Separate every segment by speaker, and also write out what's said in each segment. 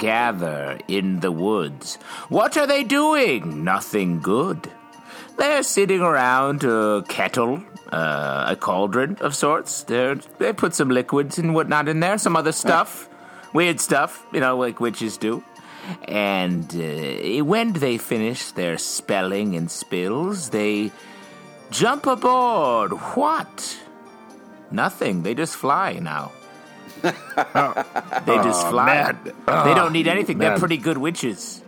Speaker 1: gather in the woods. What are they doing? Nothing good. They're sitting around a kettle, uh, a cauldron of sorts. They're, they put some liquids and whatnot in there, some other stuff, weird stuff, you know, like witches do. And uh, when they finish their spelling and spills, they jump aboard. What? Nothing. They just fly now. they just fly.
Speaker 2: man.
Speaker 1: they don't need anything. They're pretty good witches.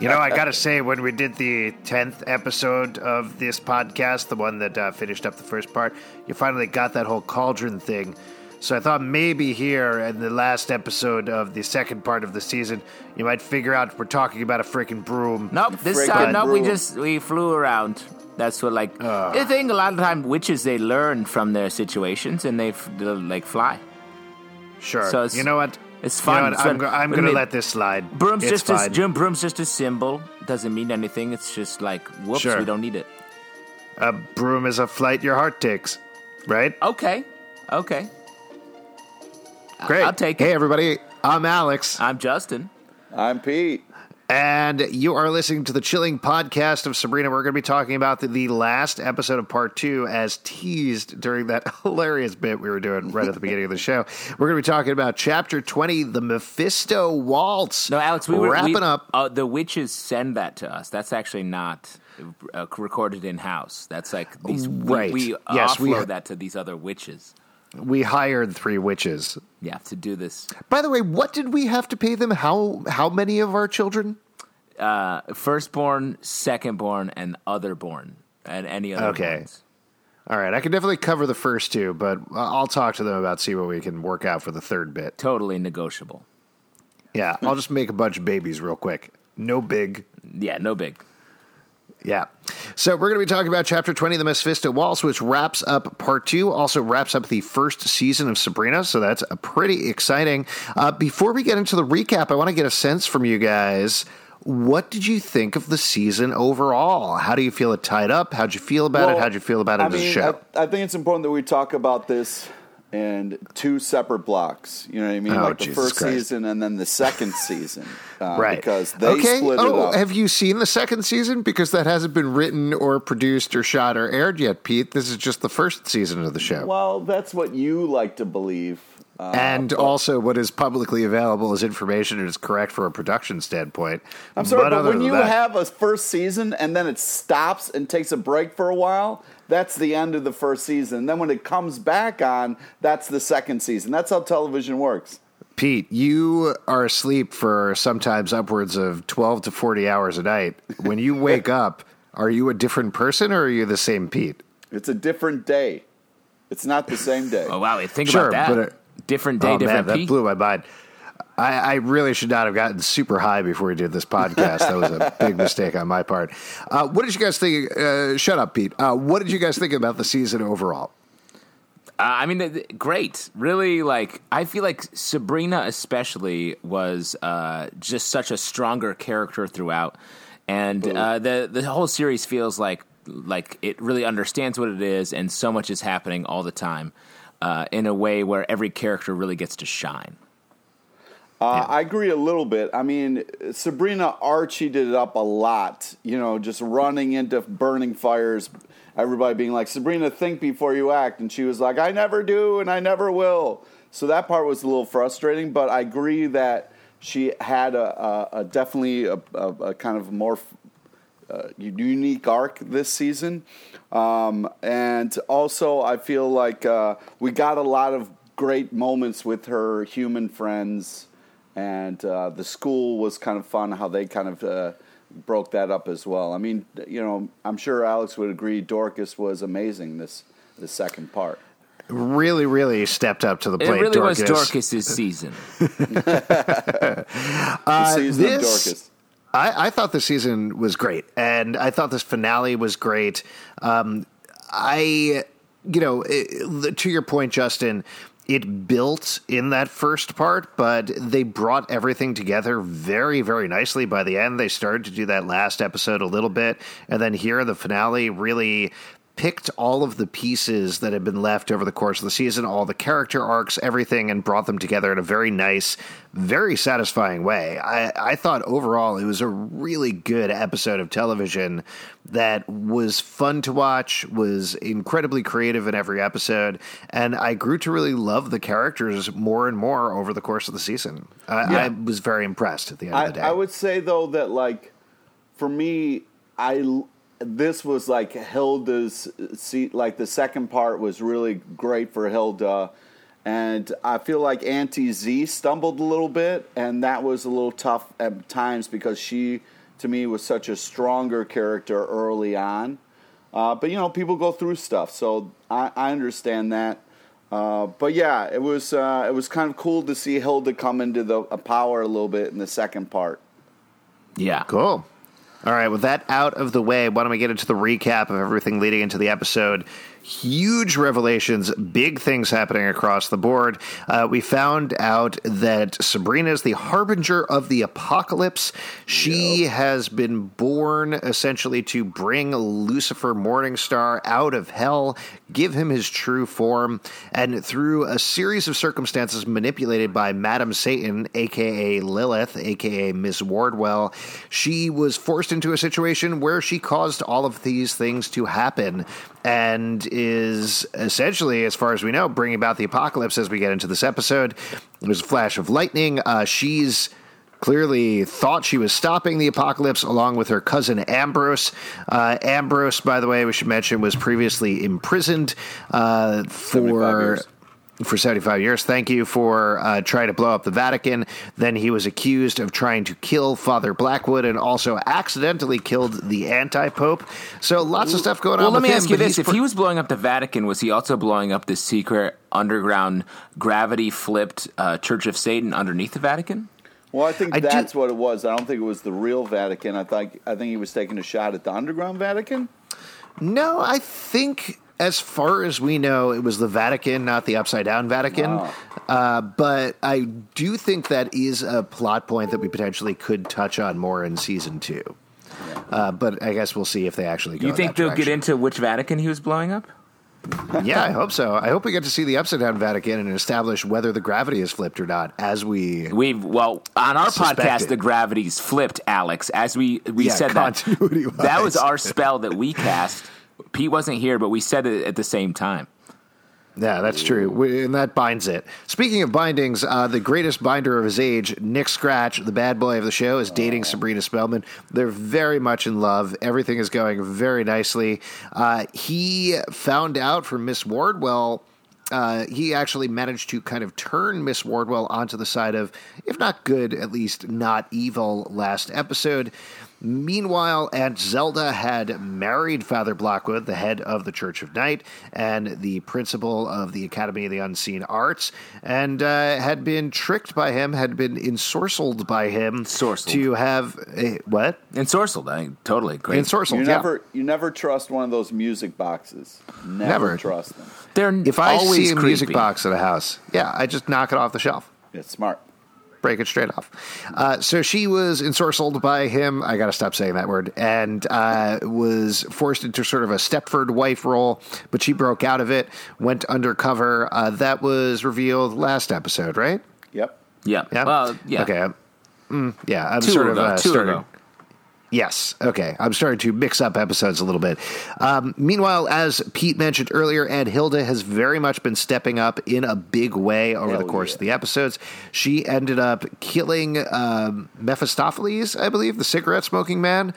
Speaker 2: You know, I gotta say, when we did the tenth episode of this podcast, the one that uh, finished up the first part, you finally got that whole cauldron thing. So I thought maybe here in the last episode of the second part of the season, you might figure out we're talking about a freaking broom.
Speaker 1: Nope. This
Speaker 3: Friggin'
Speaker 1: time, nope. We just we flew around. That's what like the thing. A lot of time, witches they learn from their situations and they they'll, like fly.
Speaker 2: Sure.
Speaker 1: So it's-
Speaker 2: you know what?
Speaker 1: it's
Speaker 2: You know what? I'm, go- I'm
Speaker 1: What do you
Speaker 2: gonna let this slide.
Speaker 1: Broom's
Speaker 2: it's
Speaker 1: just
Speaker 2: fine.
Speaker 1: a Jim. Broom's just a symbol. Doesn't mean anything. It's just like whoops,
Speaker 2: Sure.
Speaker 1: we don't need it.
Speaker 2: A broom is a flight your heart takes, right?
Speaker 1: Okay, okay.
Speaker 2: Great.
Speaker 1: I'll take it.
Speaker 2: Hey, everybody. I'm Alex.
Speaker 1: I'm Justin.
Speaker 3: I'm Pete.
Speaker 2: And you are listening to the chilling podcast of Sabrina. We're going to be talking about the, the last episode of part two, as teased during that hilarious bit we were doing right at the beginning of the show. We're going to be talking about chapter 20, the Mephisto Waltz.
Speaker 1: No, Alex, we were
Speaker 2: wrapping
Speaker 1: we,
Speaker 2: up.
Speaker 1: Uh, the witches send that to us. That's actually not uh, recorded in house. That's like these.
Speaker 2: Right.
Speaker 1: We, we
Speaker 2: Yes, we-
Speaker 1: offload that to these other witches.
Speaker 2: We hired three witches.
Speaker 1: Yeah, to do this.
Speaker 2: By the way, what did we have to pay them? How how many of our children?
Speaker 1: Uh, firstborn, secondborn, and otherborn, and any other.
Speaker 2: Okay.
Speaker 1: ones.
Speaker 2: All right, I can definitely cover the first two, but I'll talk to them about see what we can work out for the third bit.
Speaker 1: Totally negotiable.
Speaker 2: Yeah, I'll just make a bunch of babies real quick. No big.
Speaker 1: Yeah, no big.
Speaker 2: Yeah. So we're going to be talking about chapter 20 of the Mephisto Waltz, which wraps up part two, also wraps up the first season of Sabrina. So that's a pretty exciting. Uh, before we get into the recap, I want to get a sense from you guys. What did you think of the season overall? How do you feel it tied up? How'd you feel about it? How'd you feel about it
Speaker 3: I
Speaker 2: as a show?
Speaker 3: I, I think it's important that we talk about this in two separate blocks. You know what I mean?
Speaker 2: Oh,
Speaker 3: like the
Speaker 2: Jesus
Speaker 3: first
Speaker 2: Christ.
Speaker 3: season and then the second season. Uh,
Speaker 2: right.
Speaker 3: Because they
Speaker 2: okay.
Speaker 3: split
Speaker 2: oh,
Speaker 3: it up.
Speaker 2: have you seen the second season? Because that hasn't been written or produced or shot or aired yet, Pete. This is just the first season of the show.
Speaker 3: well, that's what you like to believe. Uh,
Speaker 2: and
Speaker 3: but-
Speaker 2: also, what is publicly available as information and is correct from a production standpoint.
Speaker 3: I'm sorry, but,
Speaker 2: other
Speaker 3: when you
Speaker 2: that-
Speaker 3: have a first season and then it stops and takes a break for a while, that's the end of the first season. And then when it comes back on, that's the second season. That's how television works.
Speaker 2: Pete, you are asleep for sometimes upwards of 12 to 40 hours a night. When you wake up, are you a different person or are you the same Pete?
Speaker 3: It's a different day. It's not the same day.
Speaker 1: Oh wow! Think
Speaker 2: Sure,
Speaker 1: about that.
Speaker 2: but it-
Speaker 1: different day,
Speaker 2: oh, man,
Speaker 1: different
Speaker 2: that blew my mind. I, I really should not have gotten super high before we did this podcast. That was a big mistake on my part. Uh, what did you guys think? Uh, shut up, Pete. Uh, what did you guys think about the season overall?
Speaker 1: Uh, I mean, th- th- great. Really, like I feel like Sabrina, especially, was uh, just such a stronger character throughout, and uh, the the whole series feels like like it really understands what it is, and so much is happening all the time uh, in a way where every character really gets to shine.
Speaker 3: Uh, I agree a little bit. I mean, Sabrina Archie it up a lot. You know, just running into burning fires. Everybody being like, Sabrina, think before you act. And she was like, I never do and I never will. So that part was a little frustrating, but I agree that she had a, a, a definitely a, a, a kind of more uh, unique arc this season. Um, and also, I feel like uh, we got a lot of great moments with her human friends, and uh, the school was kind of fun how they kind of uh, broke that up as well. I mean, you know, I'm sure Alex would agree Dorcas was amazing this the second part.
Speaker 2: Really, really stepped up to the plate.
Speaker 1: It
Speaker 2: plate.
Speaker 1: really was
Speaker 2: Dorcas.
Speaker 1: Dorcas's season.
Speaker 2: Uh,
Speaker 3: season of
Speaker 2: this-
Speaker 3: Dorcas.
Speaker 2: I, I thought the season was great, and I thought this finale was great. Um, I, you know, it, to your point, Justin, it built in that first part, but they brought everything together very, very nicely by the end. They started to do that last episode a little bit, and then here the finale really picked all of the pieces that had been left over the course of the season, all the character arcs, everything, and brought them together in a very nice, very satisfying way. I, I thought overall it was a really good episode of television that was fun to watch, was incredibly creative in every episode, and I grew to really love the characters more and more over the course of the season. I,
Speaker 3: Yeah.
Speaker 2: I was very impressed at the end
Speaker 3: I,
Speaker 2: of the day.
Speaker 3: I would say though that like for me, I this was like Hilda's seat. Like the second part was really great for Hilda, and I feel like Auntie Z stumbled a little bit, and that was a little tough at times because she, to me, was such a stronger character early on. Uh, but you know, people go through stuff, so I, I understand that. Uh, but yeah, it was uh, it was kind of cool to see Hilda come into the uh, power a little bit in the second part.
Speaker 1: Yeah.
Speaker 2: Cool. All right, with that out of the way, why don't we get into the recap of everything leading into the episode? Huge revelations, big things happening across the board. Uh, we found out that Sabrina is the harbinger of the apocalypse. She has been born essentially to bring Lucifer Morningstar out of hell, give him his true form, and through a series of circumstances manipulated by Madam Satan, aka Lilith, aka Miss Wardwell, she was forced into a situation where she caused all of these things to happen and is essentially, as far as we know, bringing about the apocalypse as we get into this episode. There's a flash of lightning. Uh, she's clearly thought she was stopping the apocalypse along with her cousin Ambrose. Uh, Ambrose, by the way, we should mention, was previously imprisoned uh,
Speaker 3: 75
Speaker 2: for.
Speaker 3: Years.
Speaker 2: For 75 years. Thank you for uh, trying to blow up the Vatican. Then he was accused of trying to kill Father Blackwood and also accidentally killed the anti pope. So lots of stuff going
Speaker 1: Well,
Speaker 2: on.
Speaker 1: let
Speaker 2: with
Speaker 1: me
Speaker 2: him,
Speaker 1: ask you this: If he was blowing up the Vatican, was he also blowing up the secret underground gravity flipped uh, Church of Satan underneath the Vatican?
Speaker 3: Well, I think
Speaker 2: do-
Speaker 3: that's what it was. I don't think it was the real Vatican. I think I think he was taking a shot at the underground Vatican.
Speaker 2: No, I think as far as we know, it was the Vatican, not the upside down Vatican.
Speaker 3: Wow.
Speaker 2: Uh, but I do think that is a plot point that we potentially could touch on more in season two. Uh, but I guess we'll see if they actually go.
Speaker 1: You
Speaker 2: in
Speaker 1: think
Speaker 2: that
Speaker 1: they'll get into which Vatican he was blowing up?
Speaker 2: yeah, I hope so. I hope we get to see the upside down Vatican and establish whether the gravity is flipped or not as we.
Speaker 1: We've well on our
Speaker 2: Suspected.
Speaker 1: podcast, the gravity's flipped, Alex. As we we
Speaker 2: Yeah,
Speaker 1: said that
Speaker 2: continuity-wise.
Speaker 1: that was our spell that we cast. Pete wasn't here, but we said it at the same time.
Speaker 2: Yeah, that's true. We, and that binds it. Speaking of bindings, uh, the greatest binder of his age, Nick Scratch, the bad boy of the show, is dating Sabrina Spellman. They're very much in love. Everything is going very nicely. Uh, he found out from Miss Wardwell. Uh, he actually managed to kind of turn Miss Wardwell onto the side of, if not good, at least not evil last episode. Meanwhile, Aunt Zelda had married Father Blackwood, the head of the Church of Night and the principal of the Academy of the Unseen Arts, and uh, had been tricked by him, had been ensorcelled by him
Speaker 1: Sorcelled.
Speaker 2: to have a, what?
Speaker 1: Ensorcelled, I think, totally great.
Speaker 2: Ensorcelled,
Speaker 3: You
Speaker 2: yeah.
Speaker 3: never you never trust one of those music boxes. Never,
Speaker 2: Never.
Speaker 3: trust them.
Speaker 1: They're
Speaker 2: If I
Speaker 1: always
Speaker 2: see a music box at a house, yeah, I just knock it off the shelf.
Speaker 3: It's smart.
Speaker 2: Break it straight off. Uh, so she was ensorcelled by him. I got to stop saying that word. And uh, was forced into sort of a Stepford wife role, but she broke out of it, went undercover. Uh, that was revealed last episode, right?
Speaker 3: Yep.
Speaker 1: yeah,
Speaker 2: Yeah.
Speaker 1: well, yeah,
Speaker 2: Okay. Mm, yeah, I'm
Speaker 1: two
Speaker 2: sort
Speaker 1: ago,
Speaker 2: of uh,
Speaker 1: two
Speaker 2: starting.
Speaker 1: ago.
Speaker 2: Yes. Okay. I'm starting to mix up episodes a little bit. Um, meanwhile, as Pete mentioned earlier, Ed Hilda has very much been stepping up in a big way over
Speaker 3: Hell
Speaker 2: the course
Speaker 3: yeah.
Speaker 2: of the episodes. She ended up killing um, Mephistopheles, I believe, the cigarette smoking man,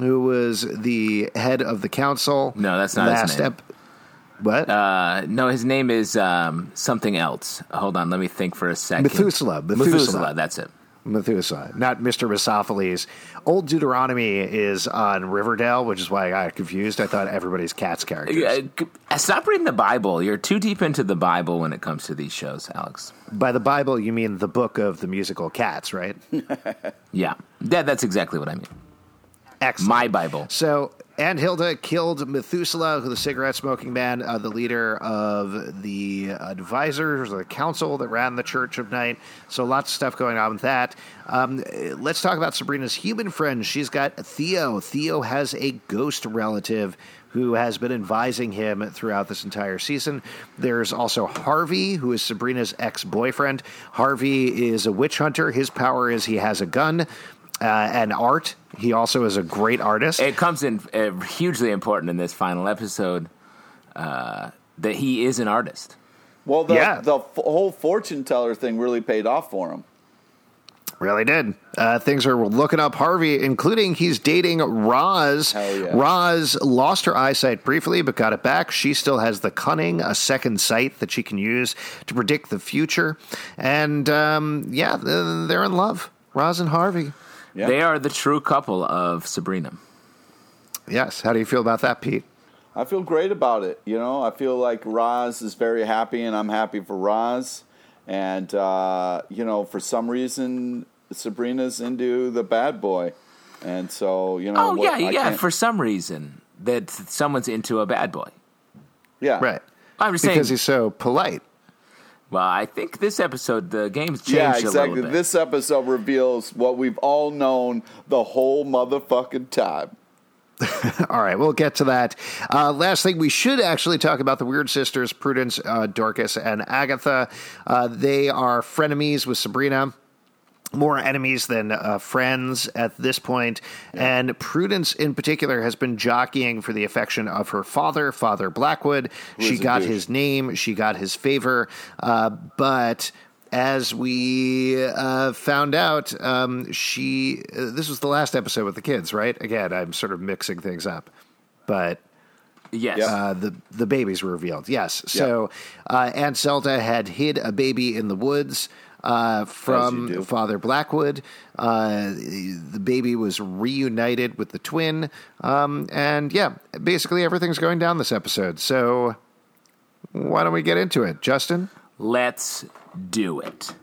Speaker 2: who was the head of the council.
Speaker 1: No, that's not his name.
Speaker 2: what?
Speaker 1: Uh, no, his name is um, something else. Hold on, let me think for a second.
Speaker 2: Methuselah, Methuselah.
Speaker 1: Methuselah, that's it.
Speaker 2: Methuselah, not Mr. Mistoffelees. Old Deuteronomy is on Riverdale, which is why I got confused. I thought everybody's cat's characters.
Speaker 1: Yeah, Stop reading the Bible. You're too deep into the Bible when it comes to these shows, Alex.
Speaker 2: By the Bible, you mean the book of the musical Cats, right?
Speaker 1: Yeah, that, that's exactly what I mean.
Speaker 2: Excellent.
Speaker 1: My Bible.
Speaker 2: So, and Hilda killed Methuselah, who the cigarette smoking man, uh, the leader of the advisors, or the council that ran the Church of Night. So, lots of stuff going on with that. Um, let's talk about Sabrina's human friend. She's got Theo. Theo has a ghost relative who has been advising him throughout this entire season. There's also Harvey, who is Sabrina's ex boyfriend. Harvey is a witch hunter. His power is he has a gun. Uh, and art. He also is a great artist.
Speaker 1: It comes in uh, hugely important in this final episode uh, that he is an artist.
Speaker 3: Well, the,
Speaker 2: Yeah.
Speaker 3: the f- whole fortune teller thing really paid off for him.
Speaker 2: Really did. Uh, things are looking up Harvey, including he's dating Roz.
Speaker 3: Hell yeah.
Speaker 2: Roz lost her eyesight briefly, but got it back. She still has the cunning, a second sight that she can use to predict the future. And um, yeah, they're in love. Roz and Harvey.
Speaker 3: Yeah.
Speaker 1: They are the true couple of Sabrina.
Speaker 2: Yes. How do you feel about that, Pete?
Speaker 3: I feel great about it. You know, I feel like Roz is very happy, and I'm happy for Roz. And uh, you know, for some reason, Sabrina's into the bad boy, and so you know.
Speaker 1: Oh
Speaker 3: what-
Speaker 1: yeah,
Speaker 3: I
Speaker 1: yeah.
Speaker 3: can't-
Speaker 1: For some reason that someone's into a bad boy.
Speaker 3: yeah,
Speaker 2: Right.
Speaker 1: I'm just saying.
Speaker 2: Because he's so polite.
Speaker 1: Well, I think this episode the game's changed
Speaker 3: Yeah,
Speaker 1: a
Speaker 3: exactly.
Speaker 1: little bit.
Speaker 3: This episode reveals what we've all known the whole motherfucking time.
Speaker 2: All right, we'll get to that. Uh, last thing, we should actually talk about the Weird Sisters, Prudence, uh, Dorcas, and Agatha. Uh, they are frenemies with Sabrina. More enemies than uh, friends at this point. And Prudence, in particular, has been jockeying for the affection of her father, Father Blackwood. she got
Speaker 3: douche.
Speaker 2: his name, she got his favor. Uh, but as we uh, found out, um, she. Uh, this was the last episode with the kids, right? Again, I'm sort of mixing things up. But
Speaker 1: yes.
Speaker 2: Uh, the the babies were revealed. Yes. So uh, Aunt Zelda had hid a baby in the woods uh, from Father Blackwood. Uh, the baby was reunited with the twin, um, and yeah, basically everything's going down this episode. So why don't we get into it, Justin?
Speaker 1: Let's do it.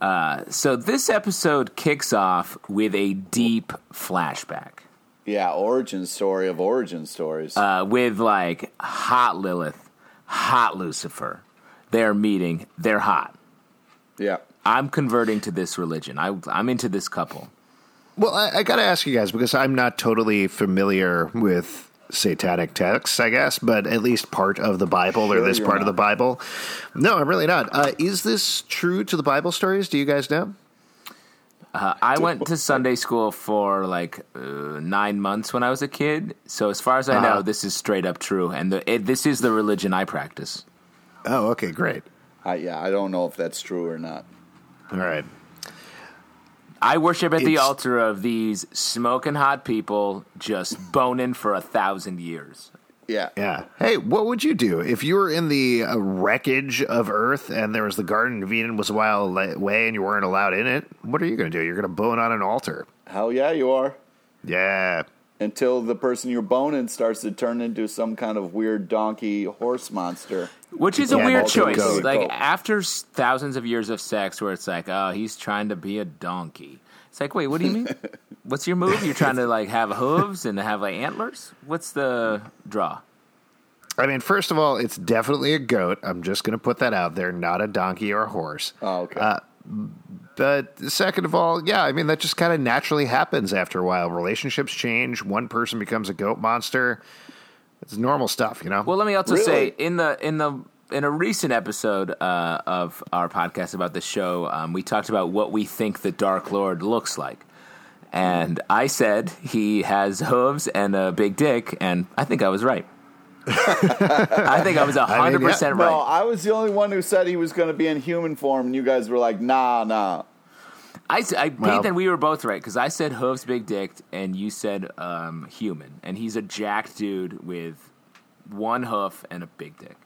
Speaker 1: Uh, so this episode kicks off with a deep flashback
Speaker 3: Yeah, origin story of origin stories.
Speaker 1: uh, with like hot Lilith, hot Lucifer. They're meeting. They're hot.
Speaker 3: Yeah.
Speaker 1: I'm converting to this religion. I, I'm into this couple.
Speaker 2: Well, I, I got to ask you guys because I'm not totally familiar with satanic texts, I guess, but at least part of the Bible or
Speaker 3: Sure
Speaker 2: this
Speaker 3: you're
Speaker 2: part of the. Bible. No, I'm really not. Uh, is this true to the Bible stories? Do you guys know?
Speaker 1: Uh, I went to Sunday school for like uh, nine months when I was a kid. So as far as I know,
Speaker 2: Uh-huh.
Speaker 1: this is straight up true, and the, it, this is the religion I practice.
Speaker 2: Oh, okay, great.
Speaker 3: I, yeah, I don't know if that's true or not.
Speaker 2: All right.
Speaker 1: I worship at the altar of these smoking hot people just boning for a thousand years.
Speaker 3: Yeah.
Speaker 2: Yeah. Hey, what would you do if you were in the uh, wreckage of Earth and there was the Garden of Eden was a while away and you weren't allowed in it? What are you going to do? You're going to bone on an altar.
Speaker 3: Hell yeah, you are.
Speaker 2: Yeah.
Speaker 3: Until the person you're boning starts to turn into some kind of weird donkey horse monster.
Speaker 1: Which is a weird choice.
Speaker 2: goat.
Speaker 1: Like
Speaker 3: Goat.
Speaker 1: after thousands of years of sex, where it's like, oh, he's trying to be a donkey. It's like, wait, what do you mean? What's your move? You're trying to like have hooves and have like antlers? What's the draw?
Speaker 2: I mean, first of all, it's definitely a goat. I'm just going to put that out there, not a donkey or a horse.
Speaker 3: Oh, okay.
Speaker 2: Uh, But second of all, yeah, I mean, that just kind of naturally happens after a while. Relationships change. One person becomes a goat monster. It's normal stuff, you know?
Speaker 1: Well, let me also
Speaker 3: Really?
Speaker 1: say in the in the in a recent episode uh, of our podcast about the show, um, we talked about what we think the Dark Lord looks like, and I said he has hooves and a big dick, and I think I was right. I think I was hundred percent
Speaker 3: no,
Speaker 1: right.
Speaker 3: I was the only one who said he was going to be in human form, and you guys were like, nah, nah.
Speaker 1: I, s- I
Speaker 2: Well-
Speaker 1: Pete we were both right because I said hooves, big dick, and you said um, human, and he's a jacked dude with one hoof and a big dick.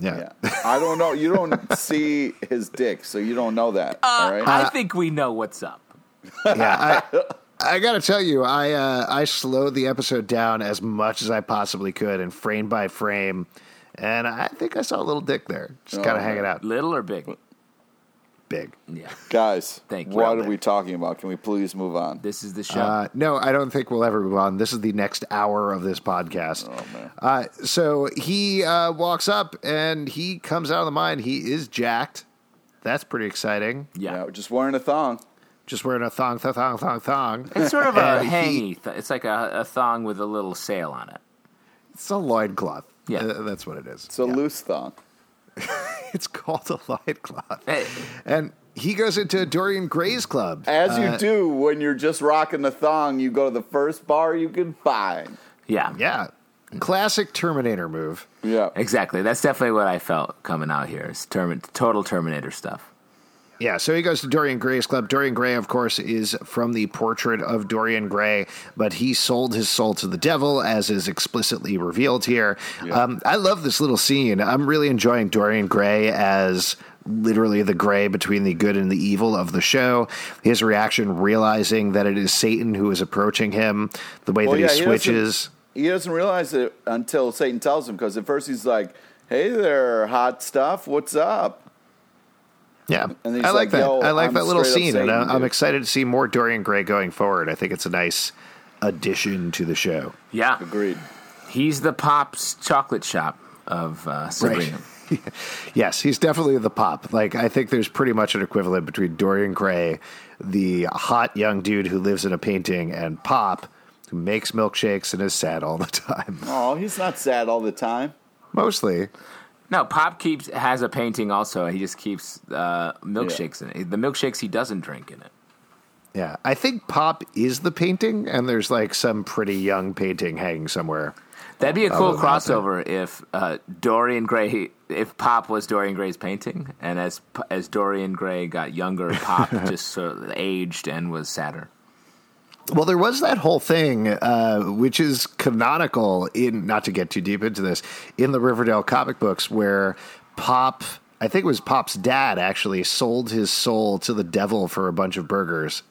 Speaker 2: yeah.
Speaker 3: Yeah. I don't know. You don't see his dick, so you don't know that. all right.
Speaker 1: I think we know what's up.
Speaker 2: yeah, I, I got to tell you, I uh, I slowed the episode down as much as I possibly could, and frame by frame, and I think I saw a little dick there, just kind
Speaker 3: Oh,
Speaker 2: of hanging out,
Speaker 1: Little or big?
Speaker 2: Big.
Speaker 1: Yeah.
Speaker 3: Guys,
Speaker 1: Thank you.
Speaker 3: what are we talking about? Can we please move on?
Speaker 1: This is the show.
Speaker 2: Uh, no, I don't think we'll ever move on. This is the next hour of this podcast.
Speaker 3: Oh, man.
Speaker 2: Uh, so he uh, walks up and he comes out of the mine. He is jacked. That's pretty exciting.
Speaker 1: yeah.
Speaker 3: Yeah, just wearing a thong.
Speaker 2: Just wearing a thong, thong, thong, thong, thong.
Speaker 1: It's sort of a
Speaker 2: And he-
Speaker 1: hangy. Th- it's like a, a thong with a little sail on it.
Speaker 2: It's a loincloth.
Speaker 1: Yeah.
Speaker 2: Uh, that's what it is.
Speaker 3: It's a
Speaker 2: Yeah.
Speaker 3: loose thong.
Speaker 2: It's called a loincloth.
Speaker 1: Hey.
Speaker 2: And he goes into Dorian Gray's club.
Speaker 3: As you
Speaker 2: Uh,
Speaker 3: do when you're just rocking the thong, you go to the first bar you can find.
Speaker 1: Yeah.
Speaker 2: Yeah. Classic Terminator move.
Speaker 3: Yeah.
Speaker 1: Exactly. That's definitely what I felt coming out here. Is term- total Terminator stuff.
Speaker 2: Yeah, so he goes to Dorian Gray's club. Dorian Gray, of course, is from the portrait of Dorian Gray, but he sold his soul to the devil, as is explicitly revealed here. Um, I love this little scene. I'm really enjoying Dorian Gray as literally the gray between the good and the evil of the show. His reaction, realizing that it is Satan who is approaching him, the way
Speaker 3: Well,
Speaker 2: that
Speaker 3: yeah,
Speaker 2: he
Speaker 3: he doesn't-
Speaker 2: switches.
Speaker 3: He doesn't realize it until Satan tells him because at first he's like, "Hey there, hot stuff. What's up?"
Speaker 2: Yeah,
Speaker 3: And he's
Speaker 2: I like
Speaker 3: like,
Speaker 2: that. I like
Speaker 3: I'm
Speaker 2: that little
Speaker 3: straight up
Speaker 2: scene, and I, I'm
Speaker 3: dude."
Speaker 2: excited to see more Dorian Gray going forward. I think it's a nice addition to the show.
Speaker 1: Yeah.
Speaker 3: Agreed.
Speaker 1: He's the Pop's chocolate shop of uh, Sabrina.
Speaker 2: Yes, he's definitely the pop. Like I think there's pretty much an equivalent between Dorian Gray, the hot young dude who lives in a painting, and Pop, who makes milkshakes and is sad all the time.
Speaker 3: Oh, he's not sad all the time.
Speaker 2: Mostly.
Speaker 1: No, Pop keeps has a painting also. He just keeps uh, milkshakes in it. The milkshakes he doesn't drink in it.
Speaker 2: Yeah. I think Pop is the painting, and there's like some pretty young painting hanging somewhere.
Speaker 1: That'd be a cool
Speaker 2: Other than that,
Speaker 1: crossover if uh, Dorian Gray, if Pop was Dorian Gray's painting, and as as Dorian Gray got younger, Pop just sort of aged and was sadder.
Speaker 2: Well, there was that whole thing, uh, which is canonical in, not to get too deep into this, in the Riverdale comic books, where Pop, I think it was Pop's dad, actually sold his soul to the devil for a bunch of burgers.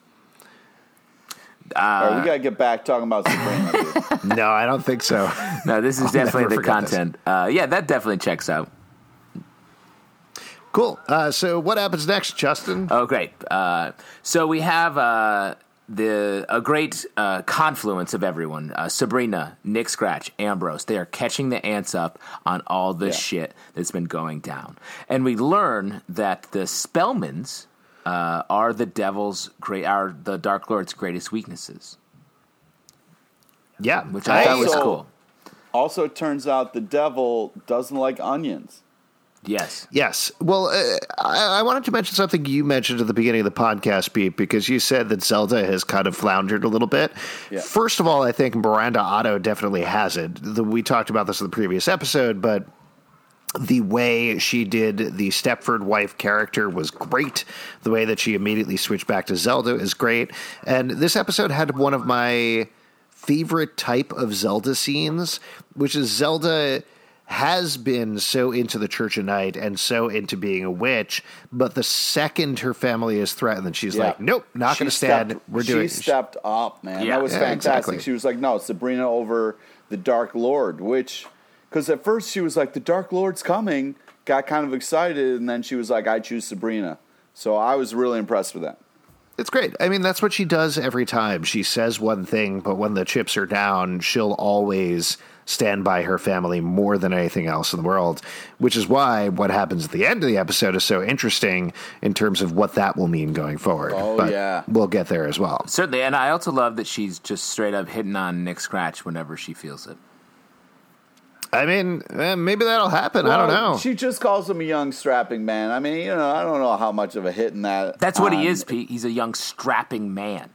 Speaker 3: All
Speaker 2: Uh,
Speaker 3: right, we gotta get back talking about Sabrina.
Speaker 2: No, I don't think so.
Speaker 1: No, this is
Speaker 2: I'll
Speaker 1: definitely the content. Uh, yeah, that definitely checks out.
Speaker 2: Cool. Uh, so, what happens next, Justin?
Speaker 1: Oh, great! Uh, so we have uh, the a great uh, confluence of everyone: uh, Sabrina, Nick Scratch, Ambrose. They are catching the ants up on all the
Speaker 3: Yeah.
Speaker 1: shit that's been going down, and we learn that the Spellmans uh, are the devil's great, are the Dark Lord's greatest weaknesses,
Speaker 2: yeah,
Speaker 1: which I thought was cool.
Speaker 3: also, it turns out the devil doesn't like onions.
Speaker 1: Yes,
Speaker 2: Yes. Well, uh, I, I wanted to mention something you mentioned at the beginning of the podcast, Pete, because you said that Zelda has kind of floundered a little bit.
Speaker 3: Yeah.
Speaker 2: First of all, I think Miranda Otto definitely has it. The, we talked about this in the previous episode, but the way she did the Stepford wife character was great. The way that she immediately switched back to Zelda is great. And this episode had one of my favorite type of Zelda scenes, which is Zelda has been so into the Church of Night and so into being a witch, but the second her family is threatened, she's
Speaker 3: Yeah.
Speaker 2: like, "Nope, not going to stand.
Speaker 3: stepped-
Speaker 2: We're doing."
Speaker 3: She stepped up, man.
Speaker 1: Yeah.
Speaker 3: that was
Speaker 2: Yeah,
Speaker 3: fantastic.
Speaker 2: exactly.
Speaker 3: She was like, "No, Sabrina over the Dark Lord," which because at first she was like, "The Dark Lord's coming." Got kind of excited, and then she was like, "I choose Sabrina." So I was really impressed with that.
Speaker 2: It's great. I mean, that's what she does every time. She says one thing, but when the chips are down, she'll always stand by her family more than anything else in the world, which is why what happens at the end of the episode is so interesting in terms of what that will mean going forward.
Speaker 3: Oh,
Speaker 2: but
Speaker 3: yeah.
Speaker 2: We'll get there as well.
Speaker 1: certainly, and I also love that she's just straight up hitting on Nick Scratch whenever she feels it.
Speaker 2: I mean, eh, maybe that'll happen. I don't know.
Speaker 3: She just calls him a young strapping man. I mean, you know, I don't know how much of a hit in that.
Speaker 1: That's what he is, Pete. He's a young strapping man.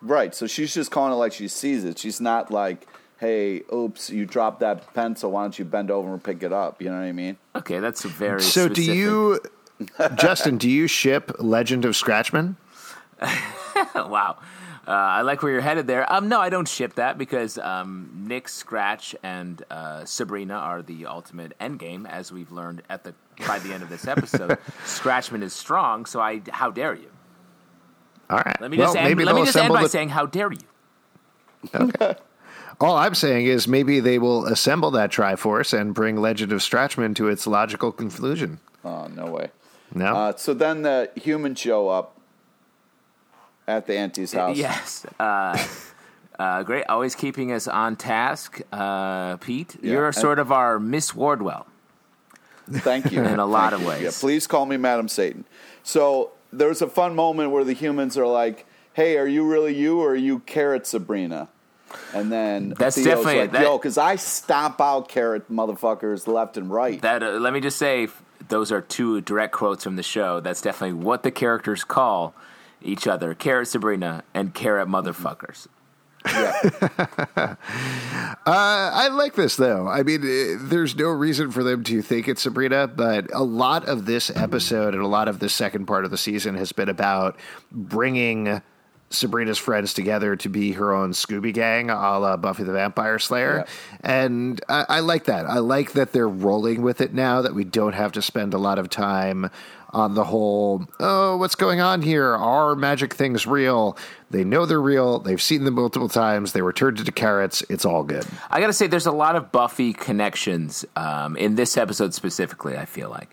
Speaker 3: Right. So she's just calling it like she sees it. She's not like, "Hey, oops, you dropped that pencil. Why don't you bend over and pick it up?" You know what I mean?
Speaker 1: Okay, that's a very
Speaker 2: So, do you, Justin, do you ship Legend of Scratchman?
Speaker 1: wow. Uh, I like where you're headed there. Um, no, I don't ship that because um, Nick Scratch and uh, Sabrina are the ultimate endgame, as we've learned at the by the end of this episode. Scratchman is strong, so I how dare you?
Speaker 2: All right.
Speaker 1: Let me
Speaker 2: well,
Speaker 1: just end, let me just end by
Speaker 2: the-
Speaker 1: saying how dare you?
Speaker 2: All I'm saying is maybe they will assemble that Triforce and bring Legend of Scratchman to its logical conclusion.
Speaker 3: Oh no way.
Speaker 2: No?
Speaker 3: Uh, so then the humans show up at the auntie's house.
Speaker 1: Yes. Uh, uh, great. Always keeping us on task, uh, Pete.
Speaker 3: Yeah,
Speaker 1: You're
Speaker 3: and-
Speaker 1: sort of our Miss Wardwell.
Speaker 3: Thank you.
Speaker 1: In a lot
Speaker 3: Thank
Speaker 1: of
Speaker 3: you.
Speaker 1: ways.
Speaker 3: Yeah, please call me Madam Satan. So there's a fun moment where the humans are like, "Hey, are you really you, or are you Carrot Sabrina?" And then
Speaker 1: That's
Speaker 3: Theo's
Speaker 1: definitely-
Speaker 3: like,
Speaker 1: that-
Speaker 3: yo, because I stomp out carrot motherfuckers left and right.
Speaker 1: That uh, let me just say, those are two direct quotes from the show. That's definitely what the characters call each other: Carrot Sabrina and Carrot motherfuckers.
Speaker 3: yeah.
Speaker 2: I like this though. I mean, eh, there's no reason for them to think it's Sabrina, but a lot of this episode and a lot of the second part of the season has been about bringing Sabrina's friends together to be her own Scooby Gang, a la Buffy the Vampire Slayer, and I, I like that. I like that they're rolling with it now. That we don't have to spend a lot of time on the whole. Oh, what's going on here? Are magic things real? They know they're real. They've seen them multiple times. They were turned into carrots. It's all good.
Speaker 1: I got to say, there's a lot of Buffy connections um, in this episode specifically. I feel like.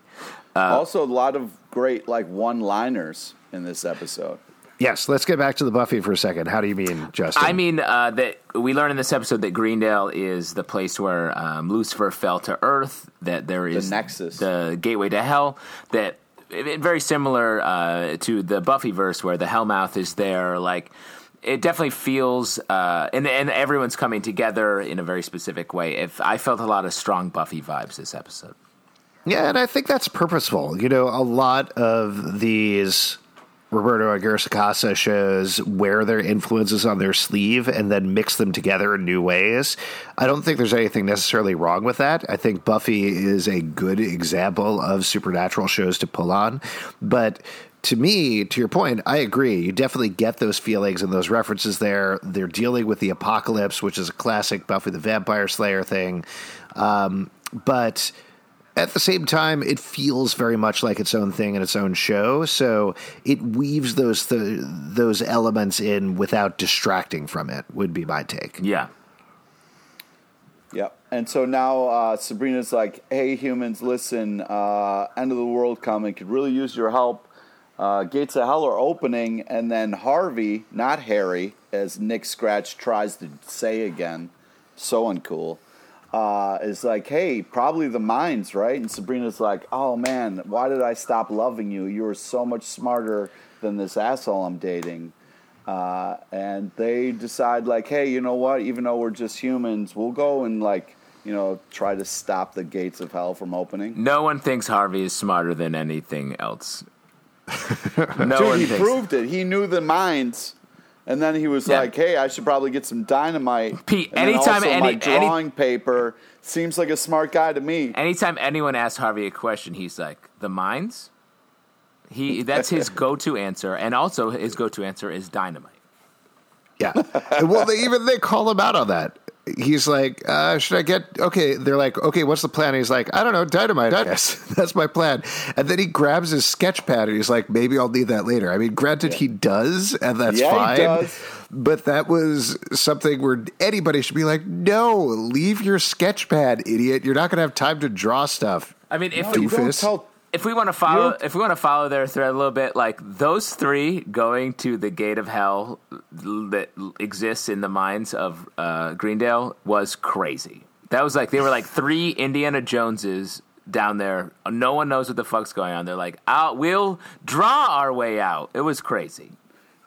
Speaker 3: also, a lot of great like one-liners in this episode.
Speaker 2: Yes, let's get back to the Buffy for a second. How do you mean, Justin?
Speaker 1: I mean uh, that we learn in this episode that Greendale is the place where um, Lucifer fell to Earth. That there is
Speaker 3: nexus.
Speaker 1: the gateway to hell. That it, it- very similar uh, to the Buffy verse, where the Hellmouth is there. Like it definitely feels, uh, and and everyone's coming together in a very specific way. If I felt a lot of strong Buffy vibes this episode.
Speaker 2: yeah, and I think that's purposeful. You know, a lot of these Roberto Aguirre Sacasa shows wear their influences on their sleeve and then mix them together in new ways. I don't think there's anything necessarily wrong with that. I think Buffy is a good example of supernatural shows to pull on, but to me, to your point, I agree. You definitely get those feelings and those references there. They're dealing with the apocalypse, which is a classic Buffy the Vampire Slayer thing. Um, but at the same time, it feels very much like its own thing and its own show. So it weaves those th- those elements in without distracting from it. Would be my take.
Speaker 1: Yeah.
Speaker 3: Yep. And so now uh, Sabrina's like, "Hey, humans, listen. Uh, end of the world coming. Could really use your help. Uh, gates of hell are opening." And then Harvey, not Harry, as Nick Scratch tries to say again, so uncool, uh, is like, "Hey, probably the mines, right?" And Sabrina's like, "Oh man, why did I stop loving you? You were so much smarter than this asshole I'm dating." Uh, and they decide like, hey, you know what? Even though we're just humans, we'll go and like, you know, try to stop the gates of hell from opening.
Speaker 1: No one thinks Harvey is smarter than anything else. no
Speaker 3: Dude,
Speaker 1: one
Speaker 3: he
Speaker 1: thinks.
Speaker 3: proved it. He knew the mines, and then he was
Speaker 1: Yeah.
Speaker 3: like, hey, I should probably get some dynamite.
Speaker 1: Pete,
Speaker 3: and
Speaker 1: anytime
Speaker 3: also
Speaker 1: any-
Speaker 3: my
Speaker 1: any-
Speaker 3: drawing paper seems like a smart guy to me.
Speaker 1: Anytime anyone asks Harvey a question, he's like, "The mines." He that's his go-to answer, and also his go-to answer is dynamite.
Speaker 2: Yeah. well, they even they call him out on that. He's like, uh, should I get okay? They're like, okay, what's the plan? He's like, I don't know, dynamite. I guess that's my plan. And then he grabs his sketch pad and he's like, maybe I'll need that later. I mean, granted, he does, and that's
Speaker 3: Yeah, he
Speaker 2: fine.
Speaker 3: does.
Speaker 2: But that was something where anybody should be like, no, leave your sketch pad, idiot. You're not going to have time to draw stuff.
Speaker 1: I mean, if
Speaker 3: You don't tell
Speaker 1: if we want to follow if we want to follow their thread a little bit, like those three going to the gate of hell that exists in the minds of uh, Greendale was crazy. That was like they were like three Indiana Joneses down there. No one knows what the fuck's going on. They're like, "Out, we'll draw our way out." It was crazy.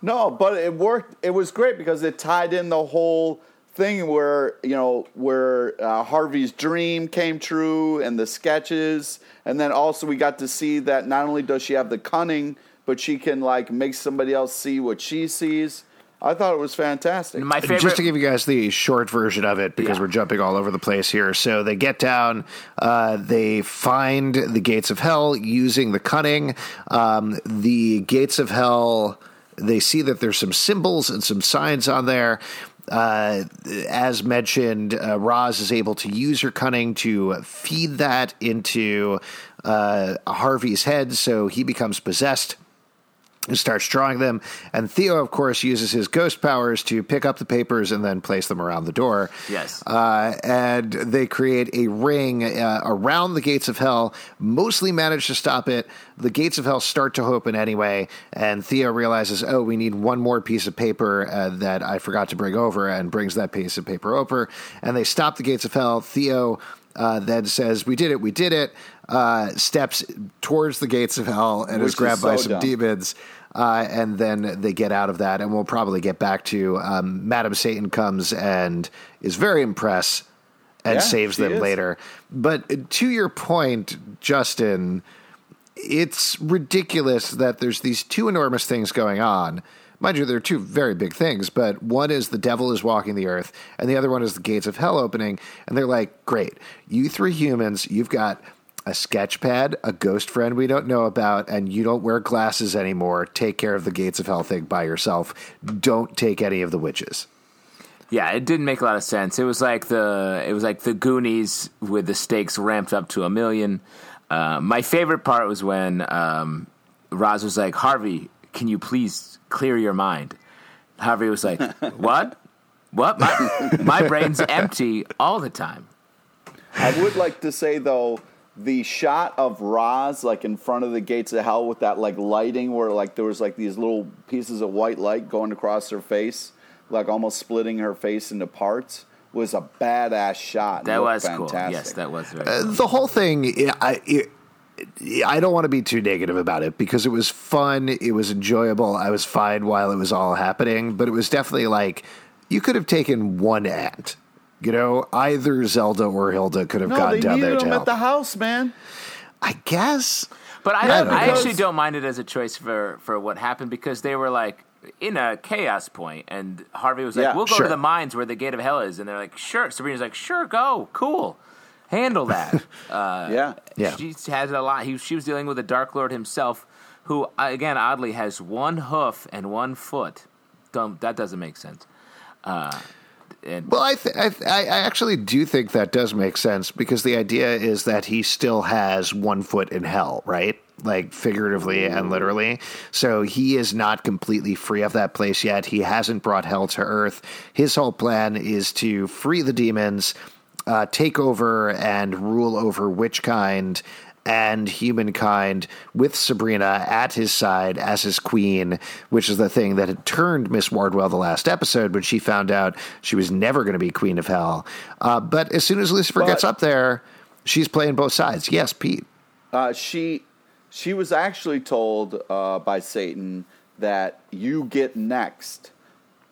Speaker 3: No, but it worked. It was great because it tied in the whole thing where you know where uh, Harvey's dream came true and the sketches, and then also we got to see that not only does she have the cunning, but she can like make somebody else see what she sees. I thought it was fantastic.
Speaker 1: My favorite.
Speaker 2: Just to give you guys the short version of it, because
Speaker 1: Yeah.
Speaker 2: we're jumping all over the place here. So they get down, uh, they find the gates of hell using the cunning. Um, the gates of hell, they see that there's some symbols and some signs on there. Uh, as mentioned, uh, Roz is able to use her cunning to feed that into uh, Harvey's head, so he becomes possessed and starts drawing them. And Theo, of course, uses his ghost powers to pick up the papers and then place them around the door.
Speaker 1: Yes.
Speaker 2: Uh, and they create a ring uh, around the gates of hell, mostly manage to stop it. The gates of hell start to open anyway. And Theo realizes, oh, we need one more piece of paper uh, that I forgot to bring over, and brings that piece of paper over. And they stop the gates of hell. Theo. Uh, then says, "We did it, we did it." Uh, steps towards the gates of hell and
Speaker 3: Which
Speaker 2: is
Speaker 3: is
Speaker 2: grabbed by some
Speaker 3: dumb.
Speaker 2: demons demons. uh, and then they get out of that, and we'll probably get back to um, Madam Satan comes and is very impressed and
Speaker 3: Yeah,
Speaker 2: saves them
Speaker 3: is.
Speaker 2: later. But to your point, Justin, it's ridiculous that there's these two enormous things going on. Mind you, there are two very big things, but one is the devil is walking the earth, and the other one is the gates of hell opening. And they're like, great, you three humans, you've got a sketch pad, a ghost friend we don't know about, and you don't wear glasses anymore. Take care of the gates of hell thing by yourself. Don't take any of the witches.
Speaker 1: Yeah, it didn't make a lot of sense. It was like the it was like the Goonies with the stakes ramped up to a million. Uh, my favorite part was when um, Roz was like, "Harvey, can you please clear your mind?" Harvey was like, "What? What? My, my brain's empty all the time."
Speaker 3: I would like to say though, the shot of Roz like in front of the gates of hell with that like lighting, where like there was like these little pieces of white light going across her face, like almost splitting her face into parts, was a badass shot.
Speaker 1: That
Speaker 3: Looked
Speaker 1: was cool.
Speaker 3: fantastic.
Speaker 1: Yes, that was very.
Speaker 2: Uh,
Speaker 1: cool.
Speaker 2: the whole thing, I, it, I don't want to be too negative about it because it was fun. It was enjoyable. I was fine while it was all happening, but it was definitely like you could have taken one act. You know, either Zelda or Hilda could have
Speaker 3: No,
Speaker 2: gone down there
Speaker 3: needed
Speaker 2: to
Speaker 3: him
Speaker 2: help.
Speaker 3: at the house, man.
Speaker 2: I guess.
Speaker 1: But I,
Speaker 2: Yeah,
Speaker 1: I
Speaker 2: because-
Speaker 1: actually don't mind it as a choice for, for what happened because they were like in a chaos point, and Harvey was like,
Speaker 3: Yeah,
Speaker 1: "We'll go
Speaker 2: sure.
Speaker 1: to the mines where the gate of hell is," and they're like, "Sure." Sabrina's like, "Sure, go, cool, handle that." uh,
Speaker 3: yeah.
Speaker 2: Yeah.
Speaker 1: she has a lot. He, she was dealing with the Dark Lord himself, who again oddly has one hoof and one foot. Don't, that doesn't make sense. Uh, and
Speaker 2: Well, I, th- I, th- I actually do think that does make sense because the idea is that he still has one foot in hell, right? Like figuratively and literally. So he is not completely free of that place yet. He hasn't brought hell to earth. His whole plan is to free the demons, uh, take over and rule over witch kind and humankind with Sabrina at his side as his queen, which is the thing that had turned Miss Wardwell the last episode when she found out she was never going to be queen of hell. Uh, but as soon as Lucifer
Speaker 3: But-
Speaker 2: gets up there, she's playing both sides. Yes, Pete.
Speaker 3: Uh, she she was actually told uh, by Satan that you get next,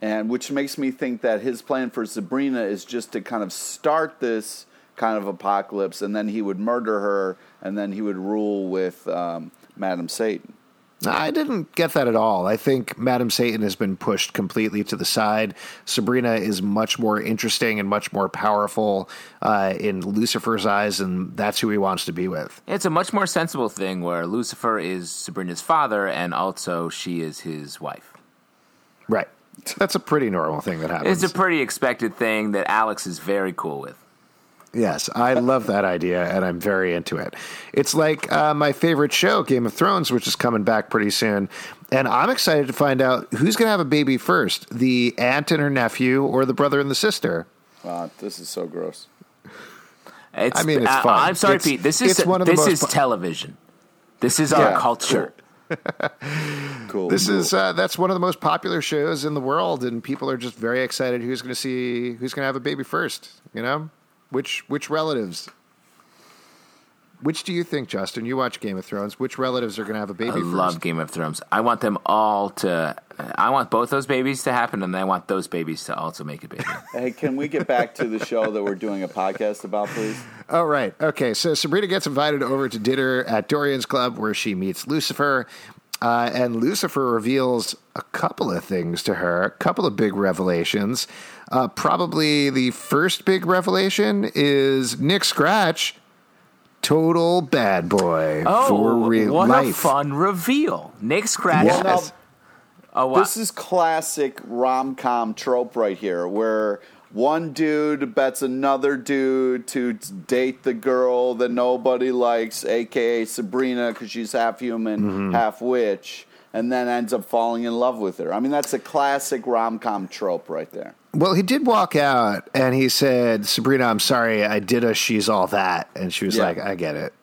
Speaker 3: and which makes me think that his plan for Sabrina is just to kind of start this kind of apocalypse, and then he would murder her, and then he would rule with um, Madam Satan.
Speaker 2: I didn't get that at all. I think Madam Satan has been pushed completely to the side. Sabrina is much more interesting and much more powerful uh, in Lucifer's eyes, and that's who he wants to be with.
Speaker 1: it's a much more sensible thing where Lucifer is Sabrina's father, and also she is his wife.
Speaker 2: Right. That's a pretty normal thing that happens.
Speaker 1: It's a pretty expected thing that Alex is very cool with.
Speaker 2: Yes, I love that idea, and I'm very into it. It's like uh, my favorite show, Game of Thrones, which is coming back pretty soon, and I'm excited to find out who's going to have a baby first: the aunt and her nephew, or the brother and the sister.
Speaker 3: Uh, this is so gross.
Speaker 1: It's,
Speaker 2: I mean, it's
Speaker 1: I-
Speaker 2: fun.
Speaker 1: I'm sorry,
Speaker 2: It's-
Speaker 1: Pete. This is
Speaker 2: it's one of the
Speaker 1: this is
Speaker 2: fu-
Speaker 1: television. This is our
Speaker 3: Yeah,
Speaker 1: culture.
Speaker 3: Cool.
Speaker 2: This
Speaker 3: cool.
Speaker 2: is uh, that's one of the most popular shows in the world, and people are just very excited who's going to see who's going to have a baby first. You know, which which relatives. Which do you think, Justin? You watch Game of Thrones. Which relatives are going to have a baby
Speaker 1: I
Speaker 2: first?
Speaker 1: love Game of Thrones. I want them all to. I want both those babies to happen, and I want those babies to also make a baby.
Speaker 3: Hey, can we get back to the show that we're doing a podcast about, please?
Speaker 2: Oh, right. Okay. So Sabrina gets invited over to dinner at Dorian's Club where she meets Lucifer. Uh, and Lucifer reveals a couple of things to her, a couple of big revelations. Uh, probably the first big revelation is Nick Scratch, total bad boy
Speaker 1: Oh,
Speaker 2: for real
Speaker 1: what
Speaker 2: life.
Speaker 1: a fun reveal! Nick Scratch.
Speaker 2: Yes.
Speaker 3: Now,
Speaker 1: Oh, wow.
Speaker 3: This is classic rom com trope right here, where one dude bets another dude to date the girl that nobody likes, aka Sabrina, because she's half human,
Speaker 2: Mm-hmm.
Speaker 3: half witch, and then ends up falling in love with her. I mean, that's a classic rom com trope right there.
Speaker 2: Well, he did walk out and he said, Sabrina, I'm sorry, I did a she's all that. And she was
Speaker 3: Yeah.
Speaker 2: like, I get it.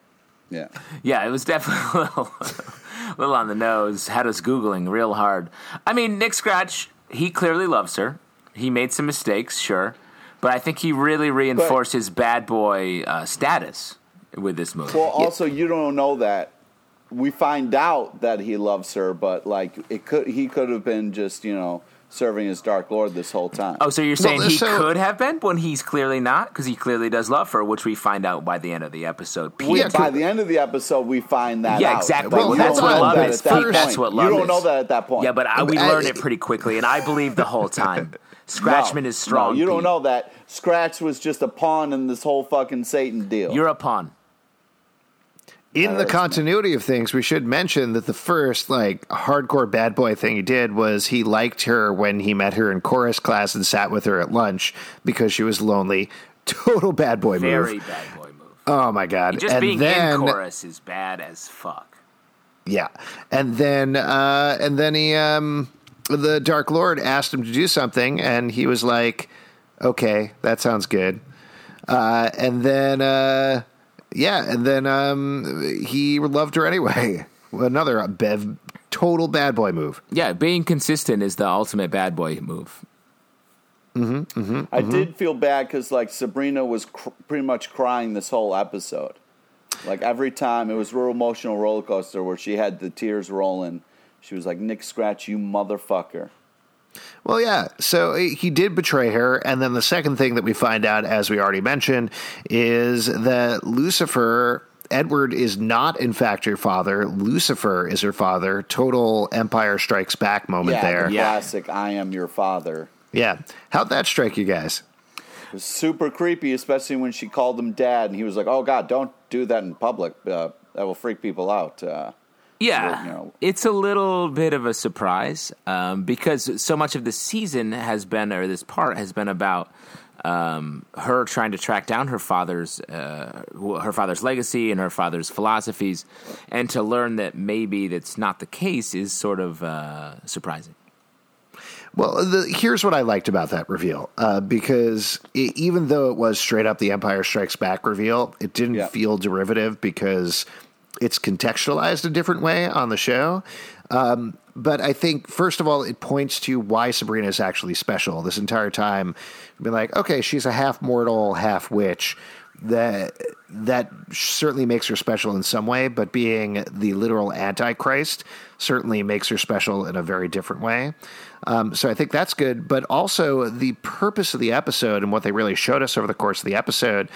Speaker 3: Yeah.
Speaker 1: Yeah, it was definitely a little, a little on the nose. Had us googling real hard. I mean, Nick Scratch, he clearly loves her. He made some mistakes, sure, but I think he really reinforced his bad boy uh, status with this movie.
Speaker 3: Well, also, you don't know that we find out that he loves her, but like it could he could have been just you know serving as Dark Lord this whole time.
Speaker 1: Oh, so you're saying
Speaker 2: Well,
Speaker 1: he
Speaker 2: so-
Speaker 1: could have been when he's clearly not because he clearly does love her, which we find out by the end of the episode.
Speaker 3: We,
Speaker 2: Yeah,
Speaker 3: by the end of the episode, we find that
Speaker 1: Yeah,
Speaker 3: out.
Speaker 1: exactly.
Speaker 3: But
Speaker 2: Well, that's
Speaker 3: don't
Speaker 2: what
Speaker 3: know
Speaker 2: love
Speaker 3: that
Speaker 2: is.
Speaker 3: at that
Speaker 2: Pete,
Speaker 1: that's
Speaker 3: point.
Speaker 1: what
Speaker 3: You
Speaker 1: love
Speaker 3: don't
Speaker 1: is.
Speaker 3: know that at that point.
Speaker 1: yeah, but I, we
Speaker 2: I-
Speaker 1: learned it pretty quickly, and I believe the whole time. Scratchman
Speaker 3: No,
Speaker 1: is strong.
Speaker 3: No, you don't know that. Scratch was just a pawn in this whole fucking Satan deal.
Speaker 1: You're a pawn.
Speaker 2: In the continuity of things, we should mention that the first like hardcore bad boy thing he did was he liked her when he met her in chorus class and sat with her at lunch because she was lonely. Total bad boy
Speaker 1: Very
Speaker 2: move.
Speaker 1: Very bad boy move.
Speaker 2: Oh my god!
Speaker 1: Just
Speaker 2: and
Speaker 1: being
Speaker 2: then,
Speaker 1: in chorus is bad as fuck.
Speaker 2: Yeah, and then uh, and then he um, the Dark Lord asked him to do something, and he was like, "Okay, that sounds good." Uh, and then uh, yeah, and then um, he loved her anyway. Another bev, total bad boy move.
Speaker 1: Yeah, being consistent is the ultimate bad boy move.
Speaker 3: I
Speaker 1: Mm-hmm.
Speaker 3: did feel bad because like Sabrina was cr- pretty much crying this whole episode. Like every time, it was a real emotional roller coaster where she had the tears rolling. She was like, "Nick Scratch, you motherfucker."
Speaker 2: Well, yeah. So he did betray her, and then the second thing that we find out, as we already mentioned, is that Lucifer. Edward is not, in fact, her father. Lucifer is her father. Total Empire Strikes Back moment
Speaker 3: yeah,
Speaker 2: there.
Speaker 3: the
Speaker 1: Yeah.
Speaker 3: classic "I am your father."
Speaker 2: Yeah. How'd that strike you guys?
Speaker 3: It was super creepy, especially when she called him dad, and he was like, "Oh God, don't do that in public. Uh, that will freak people out." Uh,
Speaker 1: Yeah,
Speaker 3: you know.
Speaker 1: it's a little bit of a surprise um, because so much of the season has been, or this part has been about um, her trying to track down her father's uh, her father's legacy and her father's philosophies, and to learn that maybe that's not the case is sort of uh, surprising.
Speaker 2: Well, the, here's what I liked about that reveal uh, because it, even though it was straight up the Empire Strikes Back reveal, it didn't
Speaker 3: Yeah.
Speaker 2: feel derivative because it's contextualized a different way on the show. Um, but I think, first of all, it points to why Sabrina is actually special. This entire time, been like, okay, she's a half mortal, half witch. That that certainly makes her special in some way, but being the literal Antichrist certainly makes her special in a very different way. Um, so I think that's good. But also, the purpose of the episode and what they really showed us over the course of the episode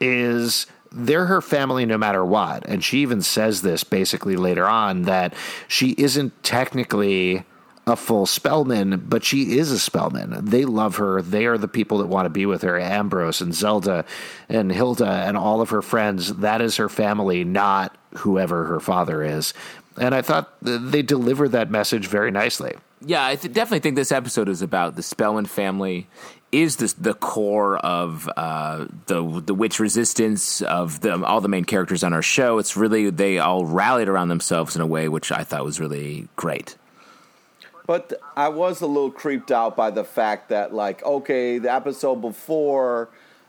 Speaker 2: is they're her family no matter what. And she even says this basically later on that she isn't technically a full spellman, but she is a spellman. They love her. They are the people that want to be with her. Ambrose and Zelda and Hilda and all of her friends. That is her family, not whoever her father is. And I thought they delivered that message very nicely.
Speaker 1: Yeah, I th- definitely think this episode is about the Spellman family. Is this the core of uh, the the witch resistance of the, all the main characters on our show? It's really they all rallied around themselves in a way which I thought was really great.
Speaker 3: But I was a little creeped out by the fact that, like, okay, the episode before,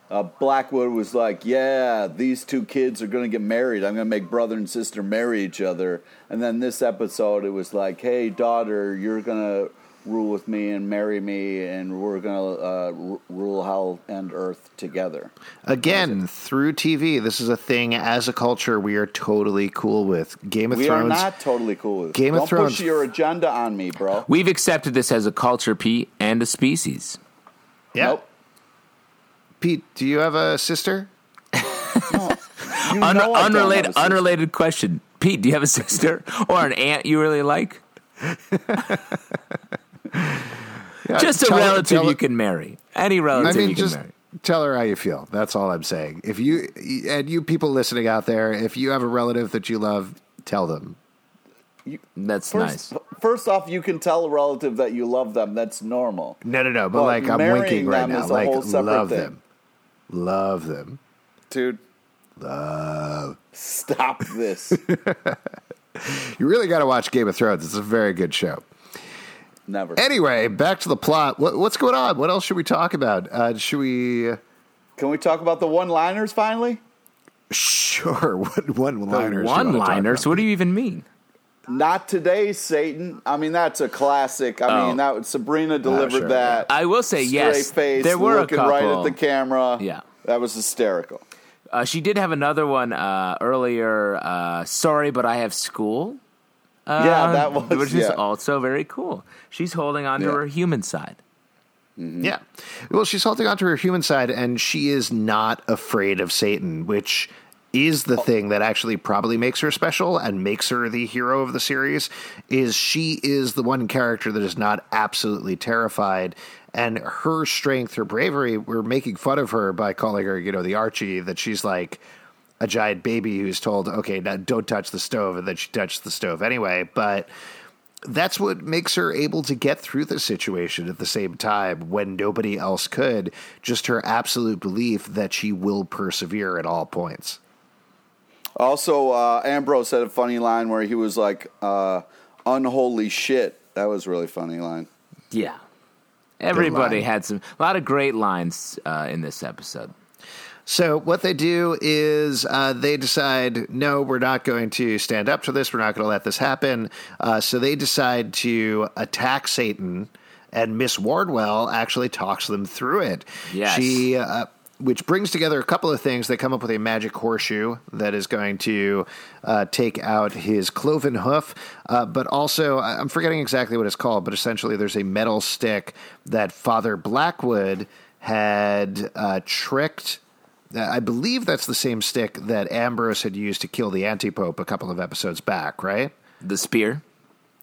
Speaker 3: uh, Blackwood was like, yeah, these two kids are going to get married. I'm going to make brother and sister marry each other. And then this episode, it was like, hey, daughter, you're going to rule with me and marry me, and we're going to uh, r- rule hell and earth together.
Speaker 2: Again, through TV, this is a thing as a culture we are totally cool with. Game of
Speaker 3: We
Speaker 2: Thrones.
Speaker 3: are not totally cool with it.
Speaker 2: Game of
Speaker 3: Don't
Speaker 2: Thrones-
Speaker 3: push your agenda on me, bro.
Speaker 1: We've accepted this as a culture, Pete, and a species.
Speaker 2: yeah.
Speaker 3: Nope.
Speaker 2: Pete, do you have a sister?
Speaker 3: You
Speaker 1: Un-
Speaker 3: know I don't have a
Speaker 1: unrelated,
Speaker 3: sister.
Speaker 1: unrelated question. Pete, do you have a sister or an aunt you really like? Just a
Speaker 2: tell
Speaker 1: relative
Speaker 2: tell her-
Speaker 1: you can marry. Any relative
Speaker 2: I mean,
Speaker 1: you can marry.
Speaker 2: tell her how you feel. That's all I'm saying. If you and you people listening out there, if you have a relative that you love, tell them.
Speaker 1: That's
Speaker 3: First,
Speaker 1: nice.
Speaker 3: first off, you can tell a relative that you love them. That's normal.
Speaker 2: No, no, no. But
Speaker 3: Well,
Speaker 2: like, I'm winking right now. Like, love
Speaker 3: thing.
Speaker 2: them, love them.
Speaker 3: Dude,
Speaker 2: Love.
Speaker 3: stop this.
Speaker 2: You really got to watch Game of Thrones. It's a very good show.
Speaker 3: Never.
Speaker 2: Anyway, back to the plot. What, what's going on? What else should we talk about? Uh, should we?
Speaker 3: Can we talk about the one-liners finally?
Speaker 2: Sure. What one liners?
Speaker 1: One liners. What do you even mean?
Speaker 3: Not today, Satan. I mean, that's a classic. I
Speaker 1: Oh.
Speaker 3: mean, that Sabrina delivered
Speaker 2: sure,
Speaker 3: that.
Speaker 1: I will say yes.
Speaker 3: face,
Speaker 1: there were a
Speaker 3: looking
Speaker 1: couple.
Speaker 3: right at the camera.
Speaker 1: Yeah.
Speaker 3: that was hysterical.
Speaker 1: Uh, she did have another one uh, earlier. Uh, Sorry, but I have school. Uh,
Speaker 3: Yeah, that was-
Speaker 1: which is
Speaker 3: yeah.
Speaker 1: also very cool. She's holding on to
Speaker 3: Yeah.
Speaker 1: her human side.
Speaker 2: Yeah. Well, she's holding on to her human side, and she is not afraid of Satan, which is the thing that actually probably makes her special and makes her the hero of the series is she is the one character that is not absolutely terrified and her strength her bravery we're making fun of her by calling her you know the archie that she's like a giant baby who's told okay now don't touch the stove and then she touched the stove anyway but that's what makes her able to get through the situation at the same time when nobody else could. Just her absolute belief that she will persevere at all points.
Speaker 3: Also, uh, Ambrose had a funny line where he was like, uh, "Unholy shit." That was a really funny line.
Speaker 1: Yeah. Everybody
Speaker 2: line.
Speaker 1: had some a lot of great lines uh, in this episode.
Speaker 2: So what they do is uh, they decide, no, we're not going to stand up to this. We're not going to let this happen. Uh, so they decide to attack Satan, and Miss Wardwell actually talks them through it.
Speaker 1: Yes.
Speaker 2: She. Uh, which brings together a couple of things. They come up with a magic horseshoe that is going to uh, take out his cloven hoof, uh, but also, I'm forgetting exactly what it's called, but essentially, there's a metal stick that Father Blackwood had uh, tricked. uh, I believe that's the same stick that Ambrose had used to kill the antipope a couple of episodes back, right?
Speaker 1: The spear.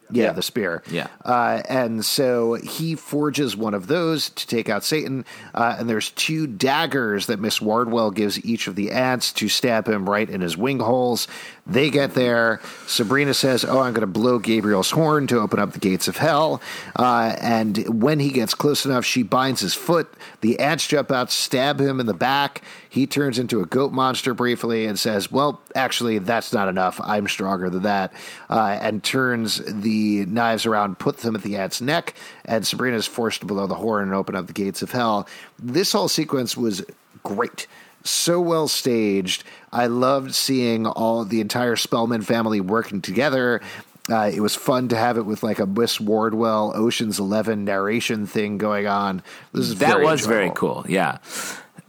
Speaker 2: Yeah,
Speaker 3: Yeah.
Speaker 2: the spear.
Speaker 1: Yeah.
Speaker 2: Uh, and so he forges one of those to take out Satan. Uh, and there's two daggers that Miss Wardwell gives each of the aunts to stab him right in his wing holes. They get there. Sabrina says, Oh, I'm going to blow Gabriel's horn to open up the gates of hell. Uh, and when he gets close enough, she binds his foot. The aunts jump out, stab him in the back. He turns into a goat monster briefly and says, Well, actually, that's not enough. I'm stronger than that. Uh, and turns the knives around, puts them at the aunt's neck. And Sabrina is forced to blow the horn and open up the gates of hell. This whole sequence was great. So well staged. I loved seeing all the entire Spellman family working together. Uh, it was fun to have it with like a Miss Wardwell Ocean's Eleven narration thing going on. This is
Speaker 1: That
Speaker 2: very
Speaker 1: was very cool. Yeah.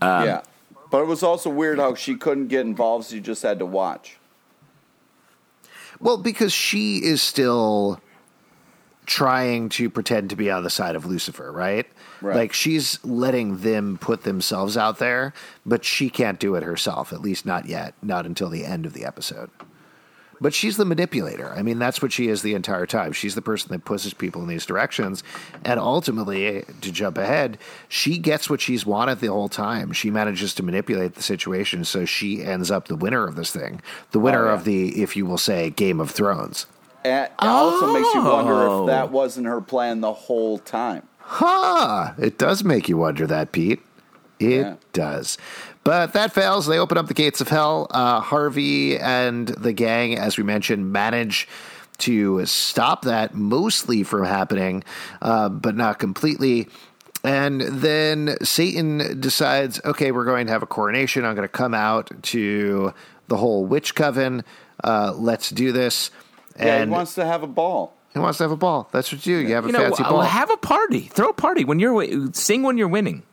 Speaker 3: yeah, but it was also weird how she couldn't get involved; so you just had to watch.
Speaker 2: Well, because she is still trying to pretend to be on the side of Lucifer, right?
Speaker 3: Right.
Speaker 2: Like she's letting them put themselves out there, but she can't do it herself, at least not yet, not until the end of the episode. But she's the manipulator. I mean, that's what she is the entire time. She's the person that pushes people in these directions. And ultimately, to jump ahead, she gets what she's wanted the whole time. She manages to manipulate the situation so she ends up the winner of this thing, the winner
Speaker 3: Oh, yeah.
Speaker 2: of the, if you will say, Game of Thrones.
Speaker 3: And it also makes you wonder
Speaker 1: Oh.
Speaker 3: if that oh. wasn't her plan the whole time.
Speaker 2: Ha! It does make you wonder that, Pete. It
Speaker 3: Yeah.
Speaker 2: does. But that fails. They open up the gates of hell. Uh, Harvey and the gang, as we mentioned, manage to stop that mostly from happening, uh, but not completely. And then Satan decides, okay, we're going to have a coronation. I'm going to come out to the whole witch coven. Uh, let's do this.
Speaker 3: Yeah,
Speaker 2: And
Speaker 3: he wants to have a ball.
Speaker 2: He wants to have a ball. That's what you. You have a
Speaker 1: You know,
Speaker 2: fancy
Speaker 1: uh,
Speaker 2: ball.
Speaker 1: have a party. Throw a party when you're sing when you're winning.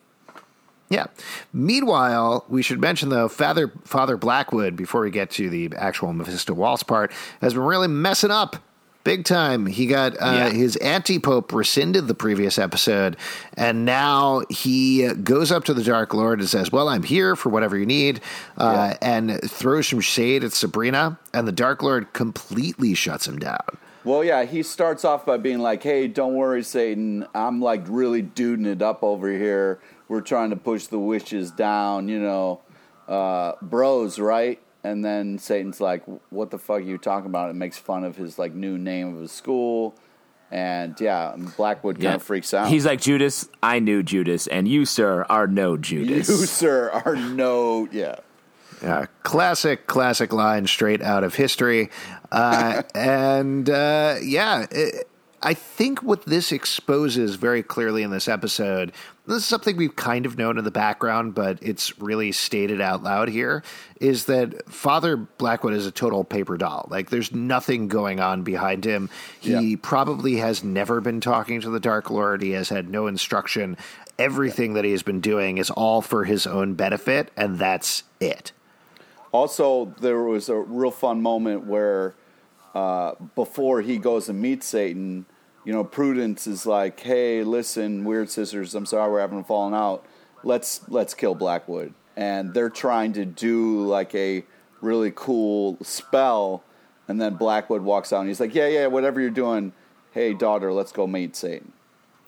Speaker 2: Yeah. Meanwhile, we should mention though, Father Father Blackwood, before we get to the actual Mephisto Waltz part, has been really messing up big time. He got uh,
Speaker 1: Yeah.
Speaker 2: his anti pope rescinded the previous episode, and now he goes up to the Dark Lord and says, "Well, I'm here for whatever you need," uh, and throws some shade at Sabrina, and the Dark Lord completely shuts him down.
Speaker 3: Well, yeah, he starts off by being like, "Hey, don't worry, Satan. I'm like really duding it up over here. We're trying to push the wishes down, you know, uh, bros, right?" And then Satan's like, "What the fuck are you talking about?" It makes fun of his like new name of his school, and yeah, Blackwood kind of freaks out.
Speaker 1: He's like Judas. I knew Judas, and you, sir, are no Judas.
Speaker 3: "You, sir, are no, yeah."
Speaker 2: Uh, classic, classic line straight out of history. Uh, and uh, yeah, it, I think what this exposes very clearly in this episode, this is something we've kind of known in the background, but it's really stated out loud here, is that Father Blackwood is a total paper doll. Like, there's nothing going on behind him. He
Speaker 3: Yeah.
Speaker 2: probably has never been talking to the Dark Lord, he has had no instruction. Everything that he has been doing is all for his own benefit, and that's it.
Speaker 3: Also, there was a real fun moment where uh, before he goes and meets Satan, you know, Prudence is like, "Hey, listen, Weird Sisters, I'm sorry we're having a falling out. Let's let's kill Blackwood." And they're trying to do like a really cool spell, and then Blackwood walks out and he's like, "Yeah, yeah, whatever you're doing. Hey, daughter, let's go meet Satan."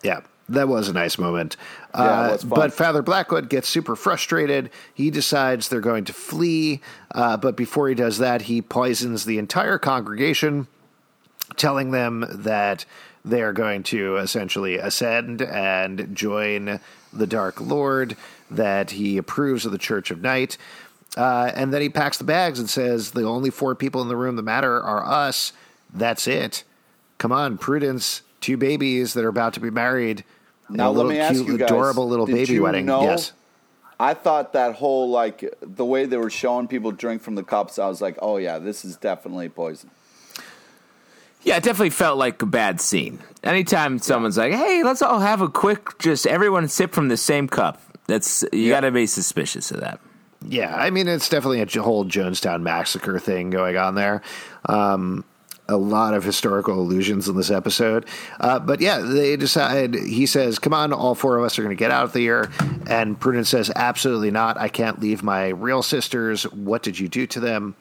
Speaker 2: Yeah, that was a nice moment.
Speaker 3: Yeah,
Speaker 2: uh, but Father Blackwood gets super frustrated. He decides they're going to flee, uh, but before he does that, he poisons the entire congregation, telling them that they are going to essentially ascend and join the Dark Lord, that he approves of the Church of Night. Uh, and then he packs the bags and says, The only four people in the room that matter are us. That's it. Come on, Prudence, two babies that are about to be married. In
Speaker 3: Now, let
Speaker 2: little
Speaker 3: me ask
Speaker 2: cute,
Speaker 3: you guys,
Speaker 2: adorable little
Speaker 3: did
Speaker 2: baby
Speaker 3: you
Speaker 2: wedding.
Speaker 3: know-
Speaker 2: Yes.
Speaker 3: I thought that whole like the way they were showing people drink from the cups. I was like, "Oh yeah, this is definitely poison."
Speaker 1: Yeah, it definitely felt like a bad scene. Anytime someone's like, "Hey, let's all have a quick, just everyone sip from the same cup," that's you
Speaker 3: Yeah.
Speaker 1: got to be suspicious of that.
Speaker 2: Yeah, I mean, it's definitely a whole Jonestown massacre thing going on there. Um, a lot of historical allusions in this episode. Uh, but yeah, they decide, he says, come on, all four of us are going to get out of the here. And Prudence says, absolutely not. I can't leave my real sisters. What did you do to them?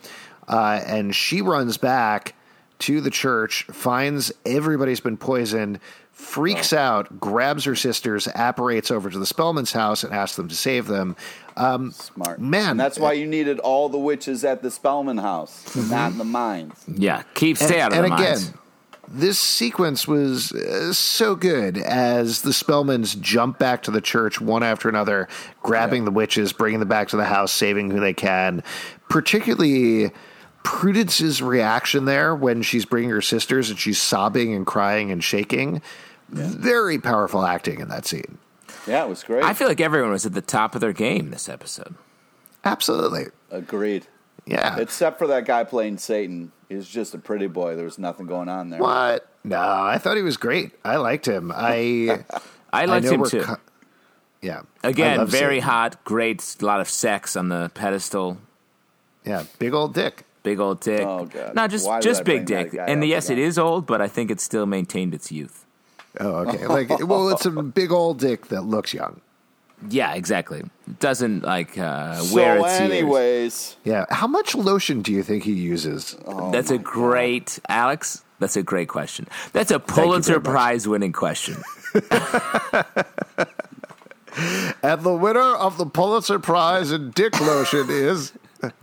Speaker 2: Uh, and she runs back to the church, finds everybody's been poisoned, freaks out, grabs her sisters, apparates over to the Spellman's house, and asks them to save them. Um,
Speaker 3: Smart
Speaker 2: Man.
Speaker 3: And that's why you needed all the witches at the Spellman house,
Speaker 2: Mm-hmm.
Speaker 3: not in the mines.
Speaker 1: Yeah, keep stay out of
Speaker 2: and
Speaker 1: the
Speaker 2: again,
Speaker 1: mines.
Speaker 2: this sequence was uh, so good as the Spellmans jump back to the church one after another, grabbing the witches, bringing them back to the house, saving who they can. Particularly Prudence's reaction there when she's bringing her sisters and she's sobbing and crying and shaking. Very powerful acting in that scene.
Speaker 3: Yeah, it was great.
Speaker 1: I feel like everyone was at the top of their game this episode.
Speaker 2: Absolutely.
Speaker 3: Agreed.
Speaker 2: Yeah.
Speaker 3: Except for that guy playing Satan. He's just a pretty boy. There was nothing going on there.
Speaker 2: what? No, I thought he was great. I liked him. I
Speaker 1: I liked
Speaker 2: know
Speaker 1: him too.
Speaker 2: co- yeah.
Speaker 1: Again, very
Speaker 2: Satan.
Speaker 1: hot, great, a lot of sex on the pedestal.
Speaker 2: Yeah, big old dick.
Speaker 1: Big old dick.
Speaker 3: Oh, God.
Speaker 1: No, just
Speaker 3: Why did I
Speaker 1: just big dick. And yes, it
Speaker 3: again?
Speaker 1: is old, but I think it still maintained its youth.
Speaker 2: Oh, okay. Like, well, it's a big old dick that looks young.
Speaker 1: Yeah, exactly. It doesn't like uh,
Speaker 3: So,
Speaker 1: wear its years.
Speaker 3: anyways,
Speaker 2: Yeah. How much lotion do you think he uses?
Speaker 3: Oh
Speaker 1: That's a great, Alex. That's a great question. That's a Pulitzer. Prize winning question.
Speaker 2: And the winner of the Pulitzer Prize in dick lotion is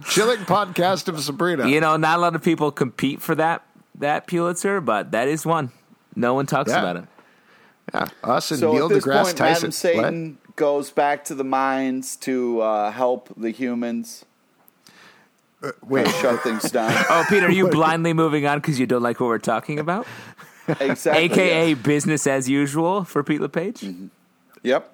Speaker 2: Chilling Podcast of Sabrina.
Speaker 1: You know, not a lot of people compete for that that Pulitzer, but that is one. No one talks
Speaker 2: Yeah.
Speaker 1: about it.
Speaker 2: Yeah. Us and
Speaker 3: so
Speaker 2: Neil
Speaker 3: at this
Speaker 2: deGrasse
Speaker 3: point,
Speaker 2: Tyson.
Speaker 3: Madam Satan goes back to the mines to uh, help the humans
Speaker 2: What? Wait.
Speaker 3: shut things down.
Speaker 1: Oh, Peter, are you blindly moving on because you don't like what we're talking about?
Speaker 3: exactly.
Speaker 1: AKA
Speaker 3: yes.
Speaker 1: business as usual for Pete LePage?
Speaker 3: Yep.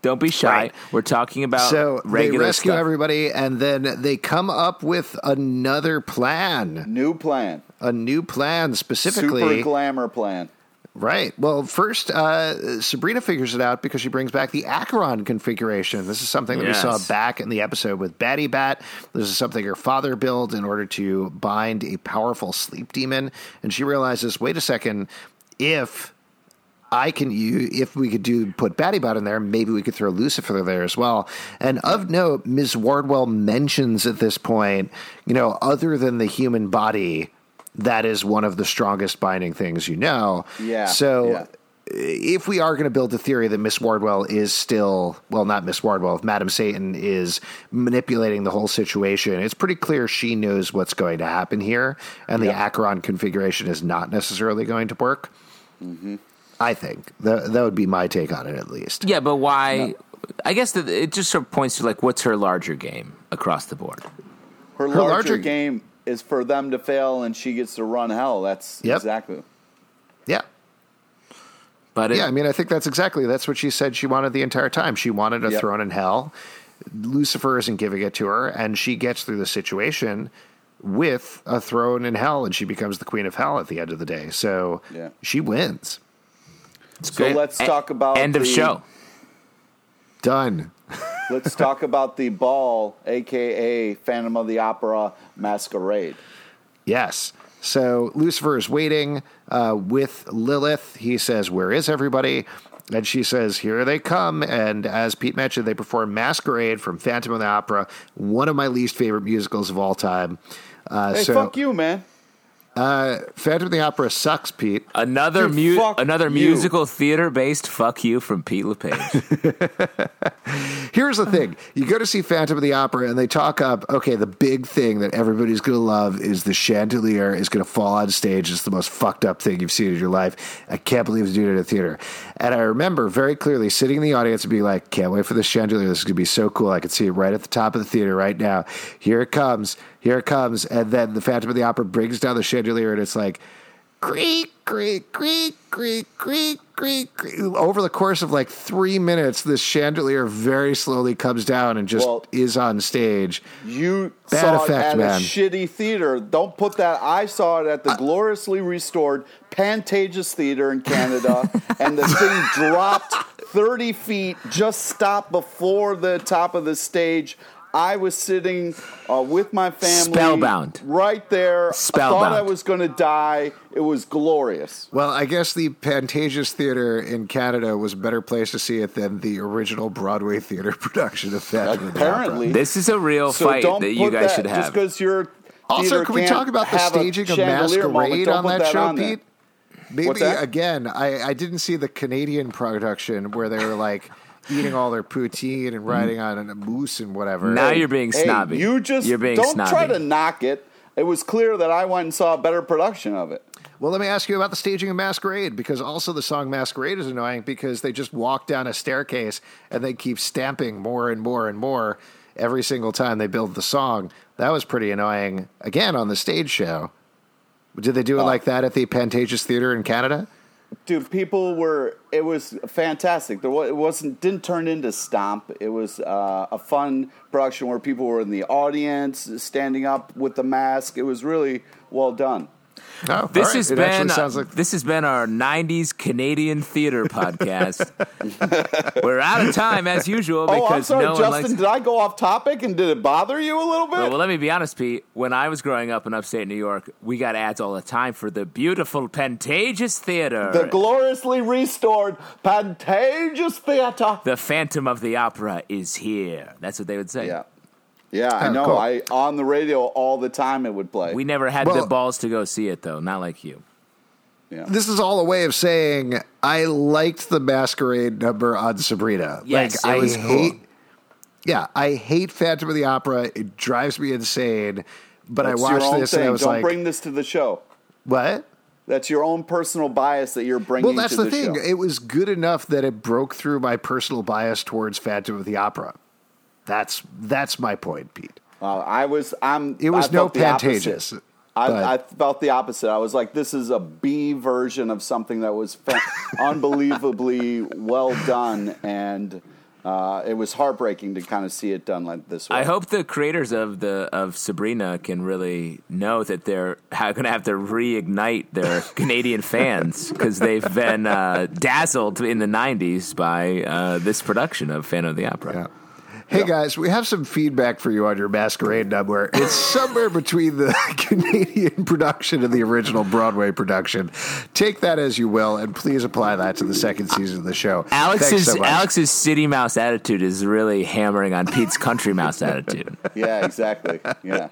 Speaker 1: Don't be shy.
Speaker 2: Right.
Speaker 1: We're talking about
Speaker 2: So they rescue
Speaker 1: stuff.
Speaker 2: everybody, and then they come up with another plan,
Speaker 3: New plan.
Speaker 2: a new plan specifically.
Speaker 3: Super glamour plan.
Speaker 2: Right. Well, first, uh, Sabrina figures it out because she brings back the Acheron configuration. This is something that
Speaker 1: Yes.
Speaker 2: we saw back in the episode with Batibat. This is something her father built in order to bind a powerful sleep demon. And she realizes, wait a second, if I can use, if we could do put Batibat in there, maybe we could throw Lucifer there as well. And of note, Ms. Wardwell mentions at this point, you know, other than the human body, that is one of the strongest binding things you know.
Speaker 3: Yeah,
Speaker 2: So
Speaker 3: yeah.
Speaker 2: if we are going to build the theory that Miss Wardwell is still, well, not Miss Wardwell, if Madam Satan is manipulating the whole situation, it's pretty clear she knows what's going to happen here, and the
Speaker 3: Yeah.
Speaker 2: Acheron configuration is not necessarily going to work.
Speaker 3: Mm-hmm.
Speaker 2: I think that that would be my take on it, at least.
Speaker 1: Yeah, but why? I guess that it just sort of points to like what's her larger game across the board.
Speaker 3: Her,
Speaker 2: Her
Speaker 3: larger,
Speaker 2: larger-
Speaker 3: game is for them to fail and she gets to run hell. That's
Speaker 2: Yep.
Speaker 3: exactly.
Speaker 2: Yeah.
Speaker 1: But it,
Speaker 2: Yeah, I mean, I think that's exactly that's what she said she wanted the entire time. She wanted a
Speaker 3: Yep.
Speaker 2: throne in hell. Lucifer isn't giving it to her, and she gets through the situation with a throne in hell, and she becomes the queen of hell at the end of the day. So
Speaker 3: Yeah.
Speaker 2: she wins.
Speaker 1: it's
Speaker 3: So
Speaker 1: great.
Speaker 3: let's talk about
Speaker 1: end of
Speaker 3: the-
Speaker 1: show.
Speaker 2: Done.
Speaker 3: Let's talk about the ball, aka Phantom of the Opera masquerade.
Speaker 2: Yes. So Lucifer is waiting uh, with Lilith. He says, Where is everybody? And she says, Here they come. And as Pete mentioned, they perform Masquerade from Phantom of the Opera, one of my least favorite musicals of all time. Uh,
Speaker 3: Hey,
Speaker 2: so,
Speaker 3: fuck you, man.
Speaker 2: Uh, Phantom of the Opera sucks, Pete.
Speaker 1: Another
Speaker 3: Dude,
Speaker 1: mu- another
Speaker 3: you.
Speaker 1: musical theater based fuck you from Pete LePage.
Speaker 2: Here's the thing you go to see Phantom of the Opera, and they talk up, okay, the big thing that everybody's going to love is the chandelier is going to fall on stage. It's the most fucked up thing you've seen in your life. I can't believe it's doing it at a theater. And I remember very clearly sitting in the audience and being like, can't wait for the chandelier. This is going to be so cool. I can see it right at the top of the theater right now. Here it comes. Here it comes. And then the Phantom of the Opera brings down the chandelier, and it's like, creak, creak, creak, creak, creak, creak, creak. Over the course of like three minutes, this chandelier very slowly comes down and just
Speaker 3: Well-
Speaker 2: is on stage.
Speaker 3: You
Speaker 2: Bad
Speaker 3: saw
Speaker 2: effect,
Speaker 3: it at
Speaker 2: man.
Speaker 3: a shitty theater. Don't put that. I saw it at the uh, gloriously restored Pantages Theater in Canada, and the thing dropped 30 feet, just stopped before the top of the stage. I was sitting uh, with my family,
Speaker 1: Spellbound.
Speaker 3: right there.
Speaker 1: Spellbound.
Speaker 3: I thought I was going to die. It was glorious.
Speaker 2: Well, I guess the Pantages Theater in Canada was a better place to see it than the original Broadway theater production of Phantom of Opera.
Speaker 3: Apparently,
Speaker 1: this is a real
Speaker 3: so
Speaker 1: fight that you guys
Speaker 3: that-
Speaker 1: should
Speaker 3: Just because you're
Speaker 2: Also, can we talk about the staging of Masquerade on
Speaker 3: put
Speaker 2: that, show,
Speaker 3: on there.
Speaker 2: Pete? Maybe again, I, I didn't see the Canadian production where they were like eating all their poutine and riding on a moose and whatever.
Speaker 1: Now you're being
Speaker 3: Hey,
Speaker 1: snobby.
Speaker 3: you just
Speaker 1: you're being
Speaker 3: don't
Speaker 1: snobby.
Speaker 3: try to knock it. It was clear that I went and saw a better production of it.
Speaker 2: Well, let me ask you about the staging of Masquerade because also the song Masquerade is annoying because they just walk down a staircase and they keep stamping more and more and more every single time they build the song. That was pretty annoying again on the stage show. Did they do it uh, like that at the Pantages Theater in Canada?
Speaker 3: Dude, people were. It was fantastic. There was, it wasn't didn't turn into stomp. It was uh, a fun production where people were in the audience, standing up with the mask. It was really well done.
Speaker 2: Oh,
Speaker 1: This
Speaker 2: all right.
Speaker 1: has
Speaker 2: it
Speaker 1: been
Speaker 2: sounds like
Speaker 1: this has been our '90s Canadian theater podcast. We're out of time as usual
Speaker 3: Oh, I'm
Speaker 1: because
Speaker 3: sorry,
Speaker 1: no one
Speaker 3: Justin.
Speaker 1: likes.
Speaker 3: Did I go off topic and did it bother you a little bit?
Speaker 1: Well, well, let me be honest, Pete. When I was growing up in upstate New York, we got ads all the time for the beautiful Pantages Theater,
Speaker 3: the gloriously restored Pantages Theater.
Speaker 1: the Phantom of the Opera is here. That's what they would say.
Speaker 3: Yeah, yeah, I know.
Speaker 2: cool.
Speaker 3: I on the radio all the time. It would play.
Speaker 1: We never had
Speaker 2: Well-
Speaker 1: the balls to go see it though, not like you.
Speaker 3: yeah.
Speaker 2: this is all a way of saying I liked the Masquerade number on Sabrina.
Speaker 1: Yes,
Speaker 2: like
Speaker 1: it was
Speaker 2: I
Speaker 1: cool.
Speaker 2: hate. Yeah, I hate Phantom of the Opera. It drives me insane. But
Speaker 3: That's
Speaker 2: I
Speaker 3: your
Speaker 2: watched
Speaker 3: own
Speaker 2: this
Speaker 3: thing.
Speaker 2: and I was
Speaker 3: Don't
Speaker 2: like,
Speaker 3: bring this to the show.
Speaker 2: "What?"
Speaker 3: That's your own personal bias that you're bringing.
Speaker 2: Well, that's
Speaker 3: to
Speaker 2: the, thing.
Speaker 3: Show.
Speaker 2: It was good enough that it broke through my personal bias towards Phantom of the Opera. That's that's my point, Pete.
Speaker 3: Uh, I was. I'm.
Speaker 2: It was
Speaker 3: I
Speaker 2: no
Speaker 3: felt.
Speaker 2: Pantages,
Speaker 3: I, I felt the opposite. I was like, this is a B version of something that was fa- unbelievably well done, and uh, it was heartbreaking to kind of see it done like this way.
Speaker 1: I hope the creators of the of Sabrina can really know that they're going to have to reignite their Canadian fans because they've been uh, dazzled in the '90s by uh, this production of Phantom of the Opera.
Speaker 2: Hey guys, we have some feedback for you on your Masquerade number. It's somewhere between the Canadian production and the original Broadway production. Take that as you will, and please apply that to the second season of the show.
Speaker 1: Alex's
Speaker 2: so.
Speaker 1: Alex's city mouse attitude is really hammering on Pete's country mouse attitude.
Speaker 3: yeah, exactly. Yeah.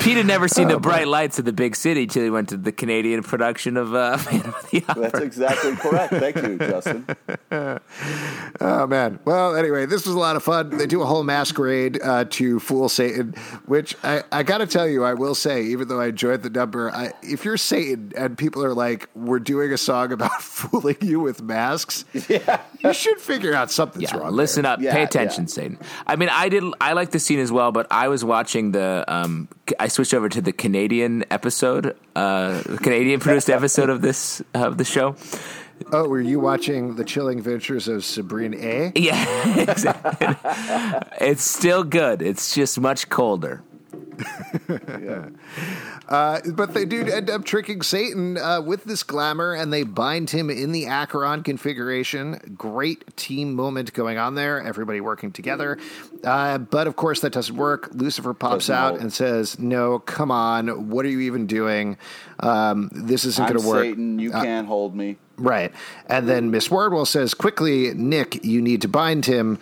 Speaker 1: Pete had never
Speaker 2: Oh,
Speaker 1: seen the bright lights of the big city till he went to the Canadian production of uh, Phantom of the Opera.
Speaker 3: That's exactly correct. Thank you, Justin.
Speaker 2: Oh man. Well, anyway, this was a lot of fun. They do a whole masquerade uh, to fool Satan, which I, I got to tell you, I will say, even though I enjoyed the number, I, if you're Satan and people are like, "We're doing a song about fooling you with masks,"
Speaker 3: Yeah.
Speaker 2: you should figure out something's
Speaker 1: Yeah,
Speaker 2: wrong.
Speaker 1: listen up,
Speaker 3: Yeah,
Speaker 1: pay attention,
Speaker 3: yeah.
Speaker 1: Satan. I mean, I did. I like the scene as well, but I was watching the. Um, I switched over to the Canadian episode, uh, Canadian produced episode of this of the show.
Speaker 2: There. Oh, were you watching the Chilling Adventures of Sabrina A?
Speaker 1: Yeah, exactly. it's still good. It's just much colder.
Speaker 3: yeah.
Speaker 2: Uh, but they do end up tricking Satan uh, with this glamour, and they bind him in the Acheron configuration. Great team moment going on there. Everybody working together. Uh, but of course, that doesn't work. Lucifer pops
Speaker 3: Doesn't
Speaker 2: out
Speaker 3: hold.
Speaker 2: and says, "No, come on. What are you even doing? Um, this isn't going to work."
Speaker 3: Satan. You
Speaker 2: Uh,
Speaker 3: can't hold me.
Speaker 2: Right. And then Miss Wardwell says, quickly, Nick, you need to bind him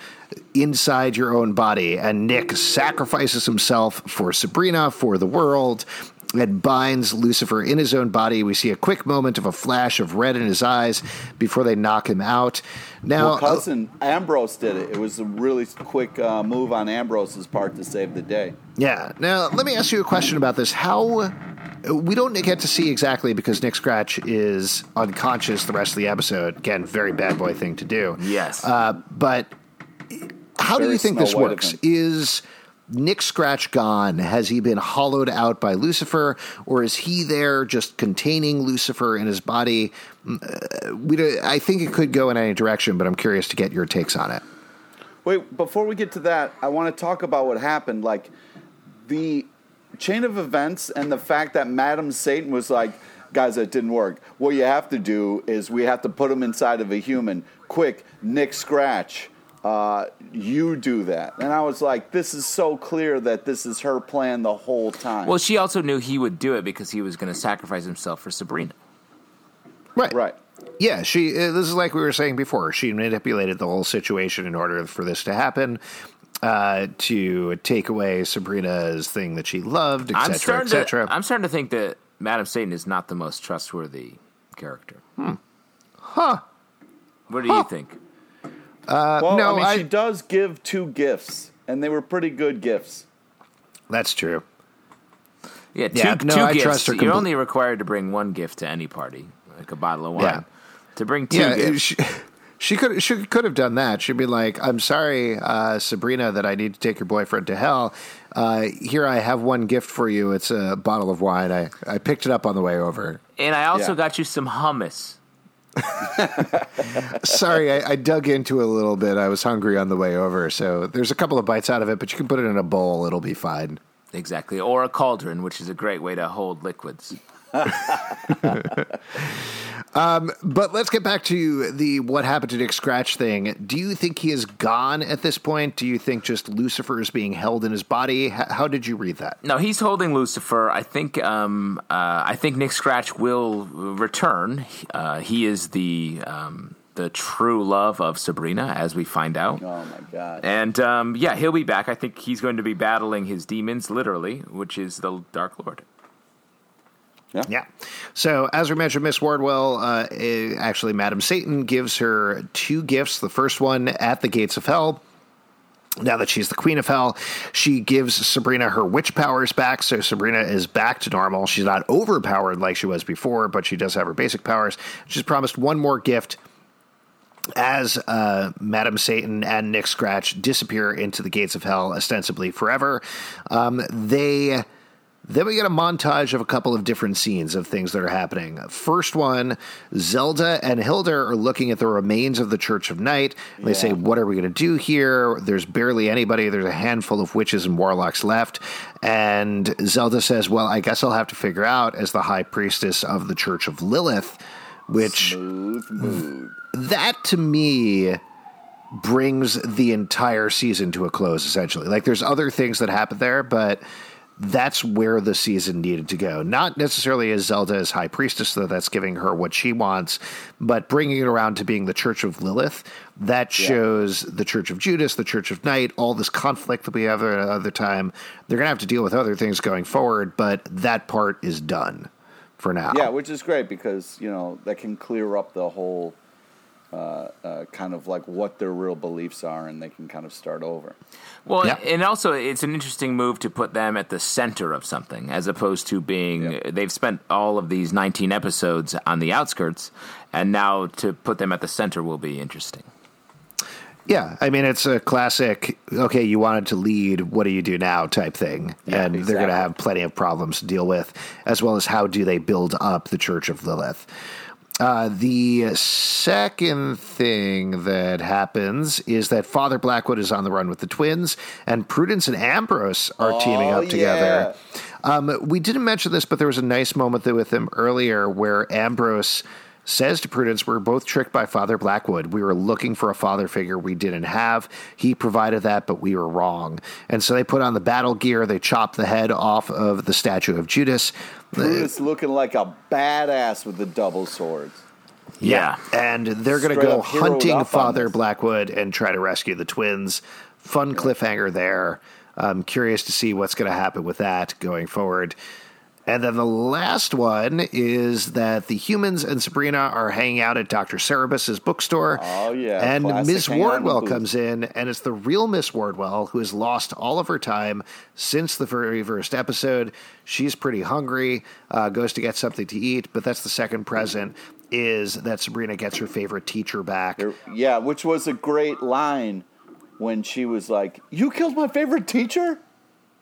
Speaker 2: inside your own body. And Nick sacrifices himself for Sabrina, for the world, and binds Lucifer in his own body. We see a quick moment of a flash of red in his eyes before they knock him out. Now,
Speaker 3: Well, cousin Ambrose did it. It was a really quick uh, move on Ambrose's part to save the day.
Speaker 2: Yeah. Now, let me ask you a question about this. How we don't get to see exactly because Nick Scratch is unconscious the rest of the episode. Again, very bad boy thing to do.
Speaker 1: Yes.
Speaker 2: Uh, but how do you think this works? Is Nick Scratch gone? Has he been hollowed out by Lucifer, or is he there just containing Lucifer in his body? Mm, uh, we, I think it could go in any direction, but I'm curious to get your takes on it.
Speaker 3: Wait, before we get to that, I want to talk about what happened. Like the chain of events and the fact that Madam Satan was like, guys, that didn't work. What you have to do is we have to put him inside of a human. Quick, Nick Scratch. Uh, you do that. And I was like, this is so clear that this is her plan the whole time.
Speaker 1: well, she also knew he would do it because he was going to sacrifice himself for Sabrina.
Speaker 2: Right.
Speaker 3: right.
Speaker 2: Yeah, she. Uh, this is like we were saying before. She manipulated the whole situation in order for this to happen, uh, to take away Sabrina's thing that she loved,
Speaker 1: I'm
Speaker 2: etc.,
Speaker 1: starting to.
Speaker 2: etc.
Speaker 1: I'm starting to think that Madam Satan is not the most trustworthy character.
Speaker 2: Huh?
Speaker 1: What do you think?
Speaker 3: Well,
Speaker 2: no,
Speaker 3: I mean,
Speaker 2: I-
Speaker 3: she does give two gifts, and they were pretty good gifts.
Speaker 2: That's true.
Speaker 1: Yeah, two,
Speaker 2: Yeah, no,
Speaker 1: two
Speaker 2: I
Speaker 1: gifts.
Speaker 2: trust her
Speaker 1: You're
Speaker 2: compl-
Speaker 1: only required to bring one gift to any party, like a bottle of wine.
Speaker 2: Yeah.
Speaker 1: To bring two
Speaker 2: yeah,
Speaker 1: gifts.
Speaker 2: she, she could she could have done that. She'd be like, "I'm sorry, uh, Sabrina, that I need to take your boyfriend to hell. Uh, here, I have one gift for you. It's a bottle of wine. I I picked it up on the way over.
Speaker 1: and I also
Speaker 3: Yeah.
Speaker 1: got you some hummus.
Speaker 2: Sorry, I, I dug into it a little bit. I was hungry on the way over, so there's a couple of bites out of it, but you can put it in a bowl. It'll be fine."
Speaker 1: Exactly. Or a cauldron, which is a great way to hold liquids.
Speaker 2: But let's get back to the what happened to Nick Scratch thing. Do you think he is gone at this point? Do you think just Lucifer is being held in his body? H- how did you read that?
Speaker 1: No, he's holding Lucifer. I think. Um, uh, I think Nick Scratch will return. Uh, he is the um, the true love of Sabrina, as we find out.
Speaker 3: Oh my god!
Speaker 1: And um, yeah, he'll be back. I think he's going to be battling his demons, literally, which is the Dark Lord.
Speaker 2: Yeah. So, as we mentioned, Miss Wardwell, uh, eh, actually, Madam Satan gives her two gifts. The first one at the gates of hell. Now that she's the queen of hell, she gives Sabrina her witch powers back. So Sabrina is back to normal. She's not overpowered like she was before, but she does have her basic powers. She's promised one more gift as uh, Madam Satan and Nick Scratch disappear into the gates of hell, ostensibly forever. Um, they. Then we get a montage of a couple of different scenes of things that are happening. First one, Zelda and Hilda are looking at the remains of the Church of Night. And They say, What are we going to do here? There's barely anybody. There's a handful of witches and warlocks left. And Zelda says, Well, I guess I'll have to figure out as the high priestess of the Church of Lilith, which
Speaker 3: Smooth
Speaker 2: that to me brings the entire season to a close essentially like there's other things that happen there but that's where the season needed to go. Not necessarily as zelda as high priestess though that's giving her what she wants but bringing it around to being the church of lilith. That
Speaker 3: shows
Speaker 2: shows the church of judas the church of night all this conflict that we have at another time. They're gonna have to deal with other things going forward but that part is done for now.
Speaker 3: Yeah, which is great because you know that can clear up the whole uh, uh, kind of like what their real beliefs are, and they can kind of start over.
Speaker 1: Well,
Speaker 2: Yeah.
Speaker 1: and also it's an interesting move to put them at the center of something, as opposed to being.
Speaker 3: Yeah.
Speaker 1: They've spent all of these 19 episodes on the outskirts, and now to put them at the center will be interesting.
Speaker 2: Yeah, I mean it's a classic. Okay, you wanted to lead. What do you do now? Type thing,
Speaker 3: Yeah,
Speaker 2: and they're going to have plenty of problems to deal with, as well as how do they build up the Church of Lilith. Uh, the second thing that happens is that Father Blackwood is on the run with the twins, and Prudence and Ambrose are teaming
Speaker 3: Oh,
Speaker 2: up together.
Speaker 3: yeah.
Speaker 2: Um, we didn't mention this, but there was a nice moment with him earlier where Ambrose says to Prudence, We're both tricked by Father Blackwood. We were looking for a father figure we didn't have. He provided that, but we were wrong. And so they put on the battle gear, they chop the head off of the statue of Judas.
Speaker 3: Brutus looking like a badass with the double swords.
Speaker 1: Yeah.
Speaker 2: And they're going to go hunting Father. Blackwood and try to rescue the twins. Fun cliffhanger there. I'm curious to see what's going to happen with that going forward. And then the last one is that the humans and Sabrina are hanging out at Dr. Cerberus's bookstore.
Speaker 3: Oh, yeah,
Speaker 2: And
Speaker 3: classic
Speaker 2: Miss
Speaker 3: hang out in the
Speaker 2: Wardwell comes in, and it's the real Miss Wardwell who has lost all of her time since the very first episode. She's pretty hungry, uh, goes to get something to eat, but that's the second present is that Sabrina gets her favorite teacher back.
Speaker 3: There- Yeah, which was a great line when she was like, "You killed my favorite teacher."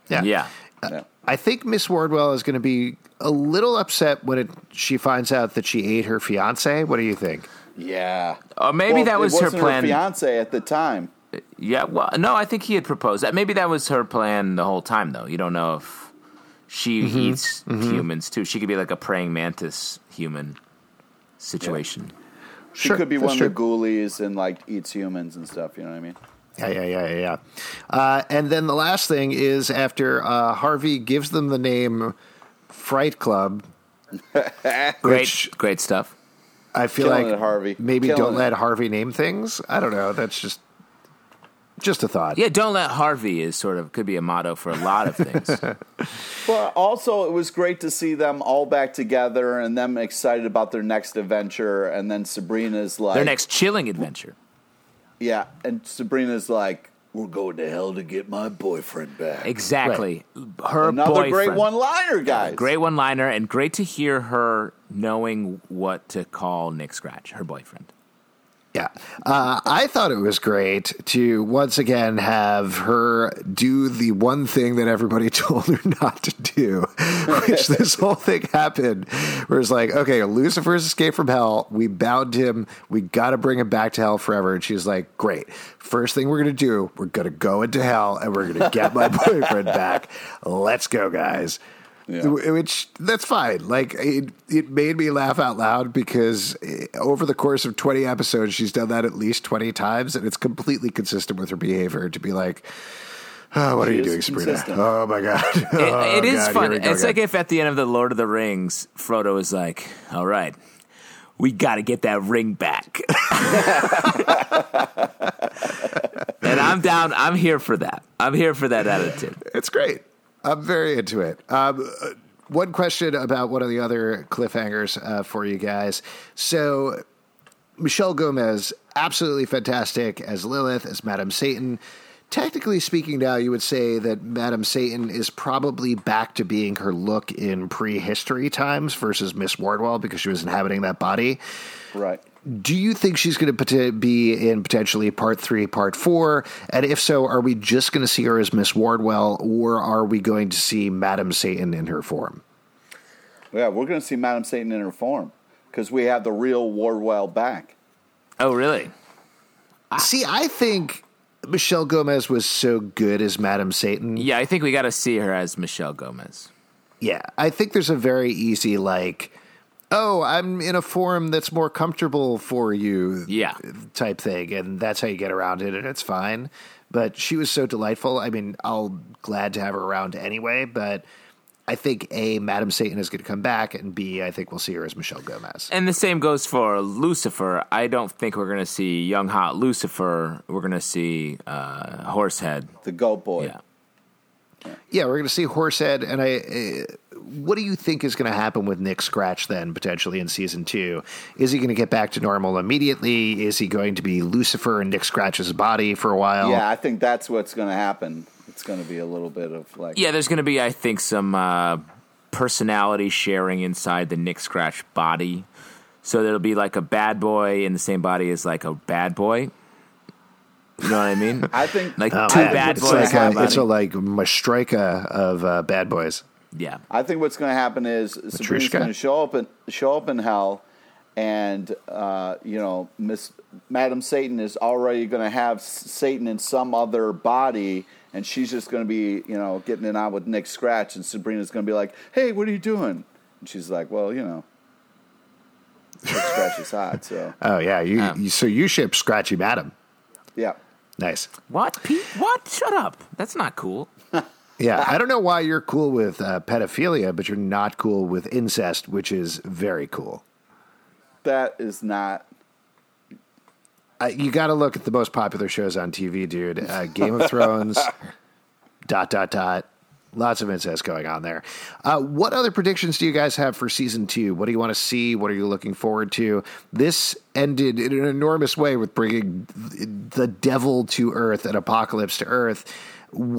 Speaker 2: Yeah.
Speaker 1: Yeah.
Speaker 3: Yeah.
Speaker 2: I think Miss Wardwell is going to be a little upset when it, she finds out that she ate her fiance. What do you think?
Speaker 3: Yeah.
Speaker 1: Or maybe
Speaker 3: Well,
Speaker 1: that was
Speaker 3: it
Speaker 1: her
Speaker 3: wasn't
Speaker 1: plan.
Speaker 3: fiance at the time.
Speaker 1: Uh, yeah, well, no, I think he had proposed that. Maybe that was her plan the whole time, though. You don't know if she
Speaker 2: Mm-hmm.
Speaker 1: eats mm-hmm. humans too. She could be like a praying mantis human situation.
Speaker 3: She
Speaker 2: Sure,
Speaker 3: could be one
Speaker 2: true.
Speaker 3: of the ghoulies and like eats humans and stuff. You know what I mean?
Speaker 2: Yeah, yeah, yeah, yeah, yeah. Uh, and then the last thing is after uh, Harvey gives them the name Fright Club,
Speaker 1: Great,
Speaker 2: Which-
Speaker 1: great stuff.
Speaker 2: I feel
Speaker 3: Killing
Speaker 2: like
Speaker 3: it, Harvey.
Speaker 2: maybe
Speaker 3: Killing
Speaker 2: don't
Speaker 3: it.
Speaker 2: let Harvey name things. I don't know. That's just just a thought.
Speaker 1: Yeah, don't let Harvey is sort of could be a motto for a lot of things.
Speaker 3: But also, it was great to see them all back together and them excited about their next adventure. And then Sabrina's like,
Speaker 1: Their next chilling adventure.
Speaker 3: Yeah, and Sabrina's like, "We're going to hell to get my boyfriend back."
Speaker 1: Exactly. Her
Speaker 3: Another
Speaker 1: boyfriend.
Speaker 3: great one-liner, guys.
Speaker 1: Great one liner, and great to hear her knowing what to call Nick Scratch, her boyfriend.
Speaker 2: Yeah. Uh, I thought it was great to once again have her do the one thing that everybody told her not to do, which this whole thing happened. Where it's like, okay, Lucifer's escaped from hell. We bound him. We got to bring him back to hell forever. And she's like, great. First thing we're going to do, we're going to go into hell and we're going to get my boyfriend back. Let's go, guys.
Speaker 3: Yeah.
Speaker 2: Which that's fine. Like it, it made me laugh out loud because eh, over the course of twenty episodes, she's done that at least twenty times, and it's completely consistent with her behavior to be like, "Oh, what are you doing, Sabrina?
Speaker 3: consistent.
Speaker 2: Oh my god,
Speaker 1: It,
Speaker 2: Oh,
Speaker 1: it is
Speaker 2: God,
Speaker 1: fun.
Speaker 2: here we go
Speaker 1: It's
Speaker 2: again.
Speaker 1: like if at the end of the Lord of the Rings, Frodo is like, "All right, we got to get that ring back," and I'm down. I'm here for that. I'm here for that attitude.
Speaker 2: it's great. I'm very into it. Um, uh, one question about one of the other cliffhangers uh, for you guys. So, Michelle Gomez, absolutely fantastic as Lilith, as Madame Satan. Technically speaking, now you would say that Madame Satan is probably back to being her look in prehistory times versus Miss Wardwell because she was inhabiting that body.
Speaker 3: Right.
Speaker 2: Do you think she's going to be in potentially part three, part four? And if so, are we just going to see her as Miss Wardwell, or are we going to see Madame Satan in her form?
Speaker 3: Yeah, we're going to see Madam Satan in her form because we have the real Wardwell back.
Speaker 1: Oh, really? Ah.
Speaker 2: See, I think Michelle Gomez was so good as Madame Satan.
Speaker 1: Yeah, I think we got to see her as Michelle Gomez.
Speaker 2: Yeah, I think there's a very easy like, oh, I'm in a form that's more comfortable for you,
Speaker 1: Yeah.
Speaker 2: type thing, and that's how you get around it, and it's fine. But she was so delightful. I mean, I'll glad to have her around anyway. But I think a Madam Satan is going to come back, and b I think we'll see her as Michelle Gomez.
Speaker 1: And the same goes for Lucifer. I don't think we're going to see young hot Lucifer. We're going to see uh, Horsehead.
Speaker 3: The goat boy.
Speaker 1: Yeah.
Speaker 2: Yeah, we're going to see Horsehead, and I. What do you think is going to happen with Nick Scratch then, potentially in season two? Is he going to get back to normal immediately? Is he going to be Lucifer in Nick Scratch's body for a while?
Speaker 3: Yeah, I think that's what's going to happen. It's going to be a little bit of like,
Speaker 1: Yeah, there's going to be, I think, some uh, personality sharing inside the Nick Scratch body. So there'll be like a bad boy in the same body as like a bad boy. You know what I mean?
Speaker 3: I think
Speaker 1: like
Speaker 2: Oh,
Speaker 1: two
Speaker 2: man.
Speaker 1: bad
Speaker 2: it's
Speaker 1: boys.
Speaker 2: Like
Speaker 1: in
Speaker 2: a,
Speaker 1: one
Speaker 2: it's a
Speaker 1: body.
Speaker 2: like matryoshka of uh, bad boys.
Speaker 1: Yeah.
Speaker 3: I think what's going to happen is Sabrina's going to show up in show up in hell, and uh, you know, Miss Madam Satan is already going to have Satan in some other body, and she's just going to be, you know, getting it on with Nick Scratch, and Sabrina's going to be like, "Hey, what are you doing?" And she's like, "Well, you know." Nick Scratch is hot, so
Speaker 2: Oh yeah, you,
Speaker 1: Um.
Speaker 2: you so you ship Scratchy Madam.
Speaker 3: yeah.
Speaker 2: Nice.
Speaker 1: What, Pete? What? Shut up. That's not cool.
Speaker 2: Yeah, I don't know why you're cool with uh, pedophilia, but you're not cool with incest, which is very cool.
Speaker 3: That is not.
Speaker 2: Uh, you got to look at the most popular shows on TV, dude. Uh, Game of Thrones, dot dot dot. Lots of incest going on there. Uh, what other predictions do you guys have for season two? What do you want to see? What are you looking forward to? This ended in an enormous way with bringing the devil to Earth and apocalypse to Earth.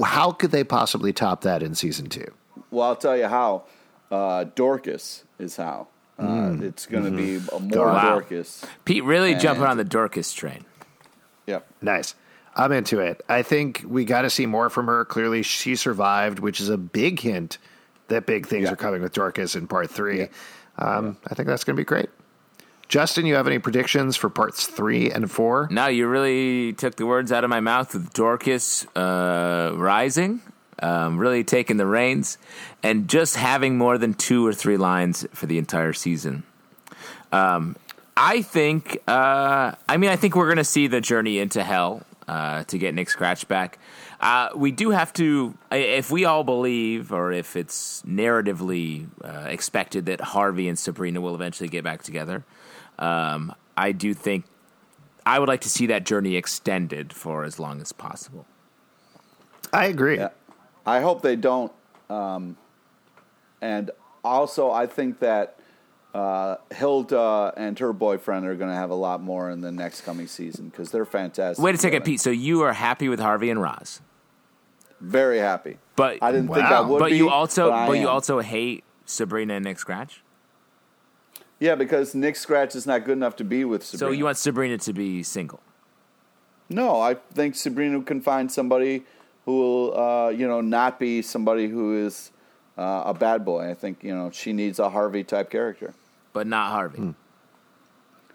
Speaker 2: How could they possibly top that in season two?
Speaker 3: Well, I'll tell you how. Uh, Dorcas is how. Uh, It's going to be a more
Speaker 1: Wow.
Speaker 3: Dorcas.
Speaker 1: Pete really
Speaker 3: And-
Speaker 1: jumping on the Dorcas train.
Speaker 3: Yep.
Speaker 2: Nice. I'm into it. I think we got to see more from her. Clearly, she survived, which is a big hint that big things
Speaker 3: Yeah.
Speaker 2: are coming with Dorcas in part three.
Speaker 3: Yeah.
Speaker 2: Um, I think that's going to be great. Justin, you have any predictions for parts three and four?
Speaker 1: Now you really took the words out of my mouth with Dorcas uh, rising, um, really taking the reins, and just having more than two or three lines for the entire season. Um, I think. Uh, I mean, I think we're going to see the journey into hell uh, to get Nick Scratch back. Uh, we do have to, if we all believe, or if it's narratively uh, expected that Harvey and Sabrina will eventually get back together. Um, I do think I would like to see that journey extended for as long as possible.
Speaker 2: I agree.
Speaker 3: Yeah. I hope they don't. Um, and also, I think that uh, Hilda and her boyfriend are going to have a lot more in the next coming season because they're fantastic.
Speaker 1: Wait a second,
Speaker 3: together.
Speaker 1: Pete. So you are happy with Harvey and Roz,
Speaker 3: Very happy.
Speaker 1: but
Speaker 3: I didn't think I
Speaker 2: Wow.
Speaker 3: would
Speaker 1: but
Speaker 3: be.
Speaker 1: you also
Speaker 3: but,
Speaker 1: but you also hate Sabrina and Nick Scratch.
Speaker 3: yeah, because Nick Scratch is not good enough to be with Sabrina.
Speaker 1: So you want Sabrina to be single?
Speaker 3: No, I think Sabrina can find somebody who will, uh, you know, not be somebody who is uh, a bad boy. I think you know she needs a Harvey type character.
Speaker 1: but not Harvey.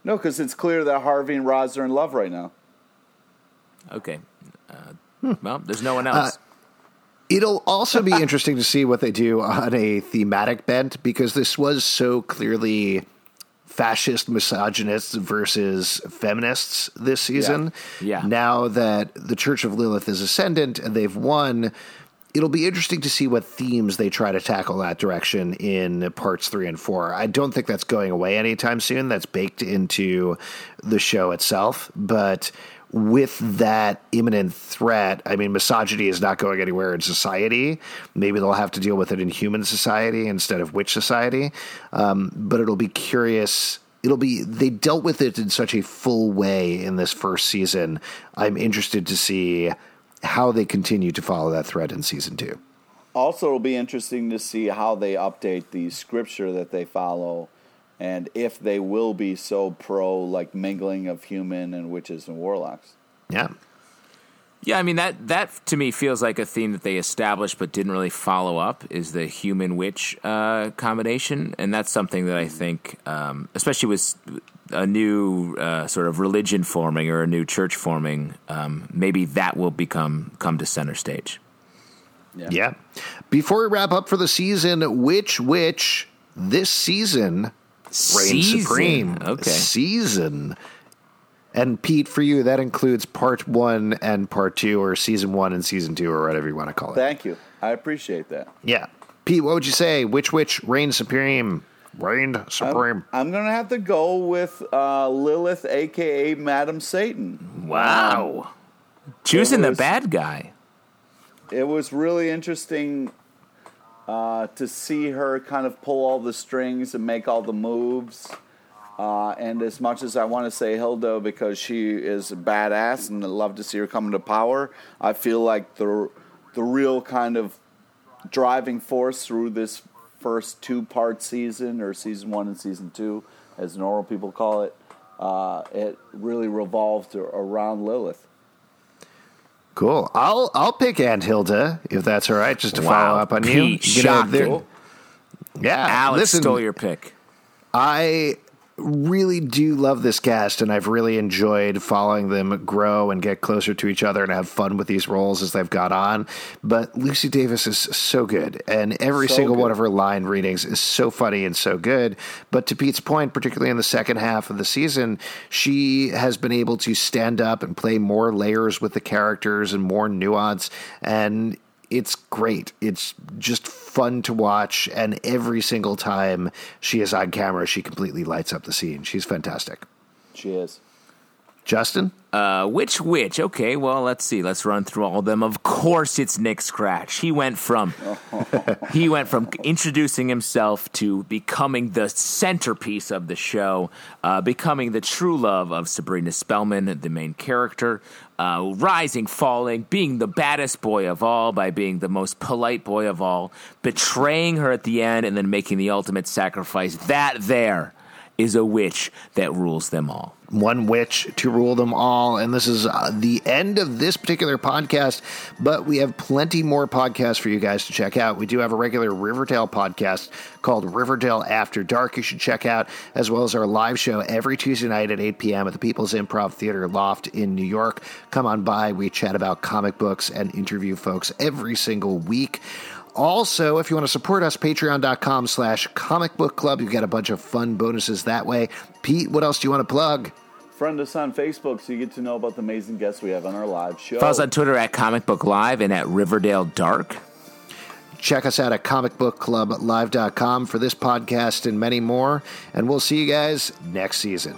Speaker 3: No, because it's clear that Harvey and Roz are in love right now.
Speaker 1: Okay. Uh, Well, there's no one else.
Speaker 2: It'll also be interesting to see what they do on a thematic bent because this was so clearly fascist misogynists versus feminists this season.
Speaker 1: Yeah.
Speaker 2: Now that the Church of Lilith is ascendant and they've won, it'll be interesting to see what themes they try to tackle that direction in parts three and four. I don't think that's going away anytime soon. That's baked into the show itself. But with that imminent threat, I mean, misogyny is not going anywhere in society. Maybe they'll have to deal with it in human society instead of witch society. Um, but it'll be curious. It'll be they dealt with it in such a full way in this first season. I'm interested to see how they continue to follow that thread in season two.
Speaker 3: Also, it'll be interesting to see how they update the scripture that they follow, and if they will be so pro like mingling of human and witches and warlocks.
Speaker 2: Yeah.
Speaker 1: Yeah, I mean that that to me feels like a theme that they established but didn't really follow up is the human witch uh, combination, and that's something that I think, um, especially with a new uh, sort of religion forming or a new church forming, um, maybe that will become come to center stage.
Speaker 2: Yeah. Before we wrap up for the season, which witch this season reigns
Speaker 1: Season.
Speaker 2: supreme?
Speaker 1: Okay.
Speaker 2: Season. And Pete, for you, that includes part one and part two, or season one and season two, or whatever you want to call it.
Speaker 3: Thank you. I appreciate that.
Speaker 2: yeah. Pete, what would you say? Which witch reigns supreme? Reigned supreme.
Speaker 3: I'm going to have to go with uh, Lilith, aka Madam Satan.
Speaker 1: Wow, choosing the bad guy.
Speaker 3: It was really interesting uh, to see her kind of pull all the strings and make all the moves. Uh, and as much as I want to say Hilda because she is a badass and I love to see her come to power, I feel like the the real kind of driving force through this first two part season or season one and season two, as normal people call it, uh, it really revolved around Lilith.
Speaker 2: Cool. I'll I'll pick Aunt Hilda if that's all right, just to
Speaker 1: Wow,
Speaker 2: follow up on you.
Speaker 1: Pete,
Speaker 2: You know,
Speaker 1: shocking.
Speaker 2: there- Yeah,
Speaker 1: Alex
Speaker 2: listen,
Speaker 1: stole your pick.
Speaker 2: I really do love this cast, and I've really enjoyed following them grow and get closer to each other and have fun with these roles as they've got on. But Lucy Davis is so good, and every
Speaker 3: So
Speaker 2: single
Speaker 3: good.
Speaker 2: one of her line readings is so funny and so good. But to Pete's point, particularly in the second half of the season, she has been able to stand up and play more layers with the characters and more nuance. And it's great. It's just fun to watch. And every single time she is on camera, she completely lights up the scene. She's fantastic.
Speaker 3: She is.
Speaker 2: Justin?
Speaker 1: Uh, which which? Okay, well, let's see. Let's run through all of them. Of course, it's Nick Scratch. He went from he went from introducing himself to becoming the centerpiece of the show, uh, becoming the true love of Sabrina Spellman, the main character, uh, rising, falling, being the baddest boy of all by being the most polite boy of all, betraying her at the end, and then making the ultimate sacrifice. That there is a witch that rules them all.
Speaker 2: one witch to rule them all. And this is uh, the end of this particular podcast, but we have plenty more podcasts for you guys to check out. We do have a regular Riverdale podcast called Riverdale After Dark, you should check out, as well as our live show every Tuesday night at 8 p.m. at the People's Improv Theater Loft in New York. Come on by. We chat about comic books and interview folks every single week. Also, if you want to support us, patreon.com slash comic book club. You get a bunch of fun bonuses that way. Pete, what else do you want to plug?
Speaker 3: Friend us on Facebook so you get to know about the amazing guests we have on our live show.
Speaker 1: Follow us on Twitter at Comic Book Live and at Riverdale Dark.
Speaker 2: Check us out at comicbookclublive.com for this podcast and many more. And we'll see you guys next season.